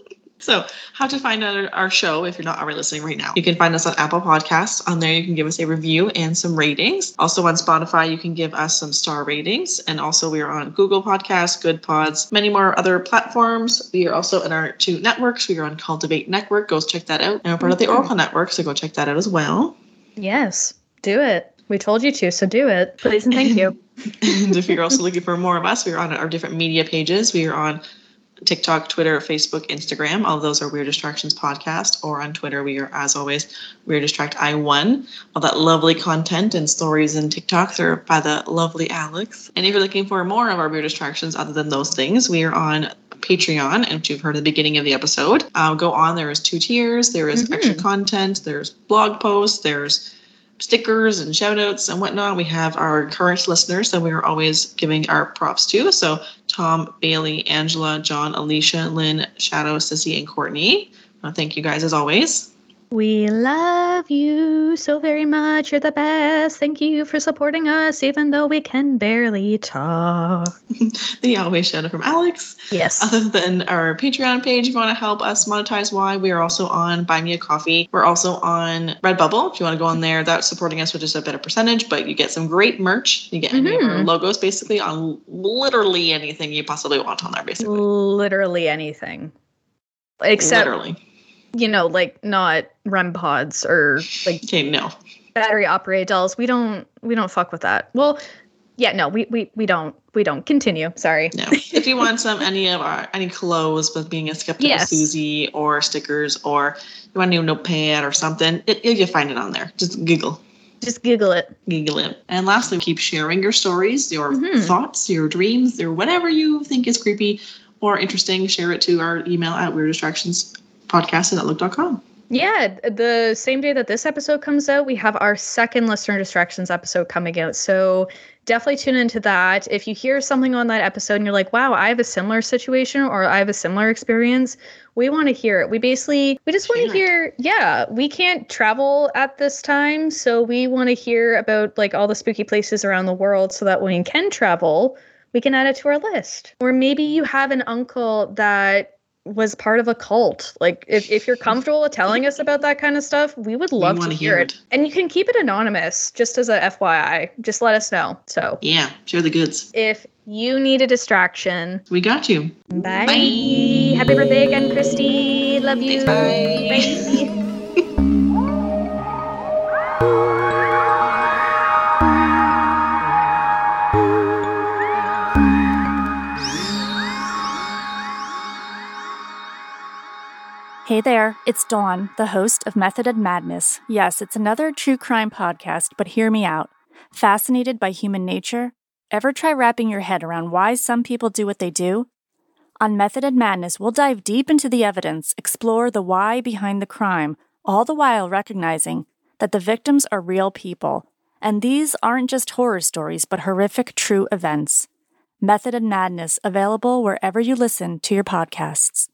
S6: so, how to find out our show if you're not already listening right now? You can find us on Apple Podcasts. On there, you can give us a review and some ratings. Also on Spotify, you can give us some star ratings. And also, we are on Google Podcasts, Goodpods, many more other platforms. We are also in our two networks. We are on Cultivate Network. Go check that out. And we're part of the. Oracle Network, so go check that out as well.
S4: Yes, do it. We told you to, so do it. Please and thank you.
S6: and if you're also looking for more of us, we are on our different media pages. We are on TikTok, Twitter, Facebook, Instagram. All of those are Weird Distractions Podcast. Or on Twitter, we are, as always, Weird Distract I1. All that lovely content and stories and TikToks are by the lovely Alex. And if you're looking for more of our Weird Distractions other than those things, we are on Patreon, and if you've heard at the beginning of the episode. Uh, go on. There is two tiers. There is
S4: Mhm.
S6: extra content. There's blog posts. There's stickers and shout outs and whatnot. We have our current listeners that we are always giving our props to. So Tom, Bailey, Angela, John, Alicia, Lynn, Shadow, Sissy, and Courtney. Uh, thank you guys as always.
S4: We love you so very much. You're the best. Thank you for supporting us, even though we can barely talk.
S6: The always shout out from Alex.
S4: Yes.
S6: Other than our Patreon page, if you want to help us monetize why, we are also on Buy Me a Coffee. We're also on Redbubble. If you want to go on there, that's supporting us with just a better percentage, but you get some great merch. You get of our
S4: mm-hmm.
S6: logos basically on literally anything you possibly want on there, basically.
S4: Literally anything. Except,
S6: literally.
S4: You know, like not REM pods or like
S6: Okay, no.
S4: battery operated dolls. We don't we don't fuck with that. Well, yeah, no, we we we don't we don't. Continue. Sorry.
S6: No. if you want some any of our any clothes with being a skeptical
S4: Yes.
S6: Susie or stickers or you want a new notepad or something, it, you find it on there. Just Google.
S4: Just Google it.
S6: Google it. And lastly, keep sharing your stories, your
S4: Mhm.
S6: thoughts, your dreams, or whatever you think is creepy or interesting. Share it to our email at weird distractions podcast at outlook.com.
S4: Yeah, the same day that this episode comes out, we have our second listener distractions episode coming out. So definitely tune into that. If you hear something on that episode and you're like, wow, I have a similar situation or I have a similar experience, we want to hear it. We basically, we just want to hear, yeah, we can't travel at this time. So we want to hear about like all the spooky places around the world so that when we can travel, we can add it to our list. Or maybe you have an uncle that was part of a cult. Like if, if you're comfortable with telling us about that kind of stuff, we would love to
S6: wanna
S4: hear,
S6: hear
S4: it.
S6: it.
S4: And you can keep it anonymous, just as a FYI. Just let us know. So
S6: Yeah, share the goods.
S4: if you need a distraction,
S6: We got you.
S4: bye.
S6: Bye.
S4: Happy birthday again, Christy. Love you.
S6: Thanks,
S4: Bye.
S1: Hey there, it's Dawn, the host of Method and Madness. Yes, it's another true crime podcast, but hear me out. Fascinated by human nature? Ever try wrapping your head around why some people do what they do? On Method and Madness, we'll dive deep into the evidence, explore the why behind the crime, all the while recognizing that the victims are real people. And these aren't just horror stories, but horrific true events. Method and Madness available wherever you listen to your podcasts.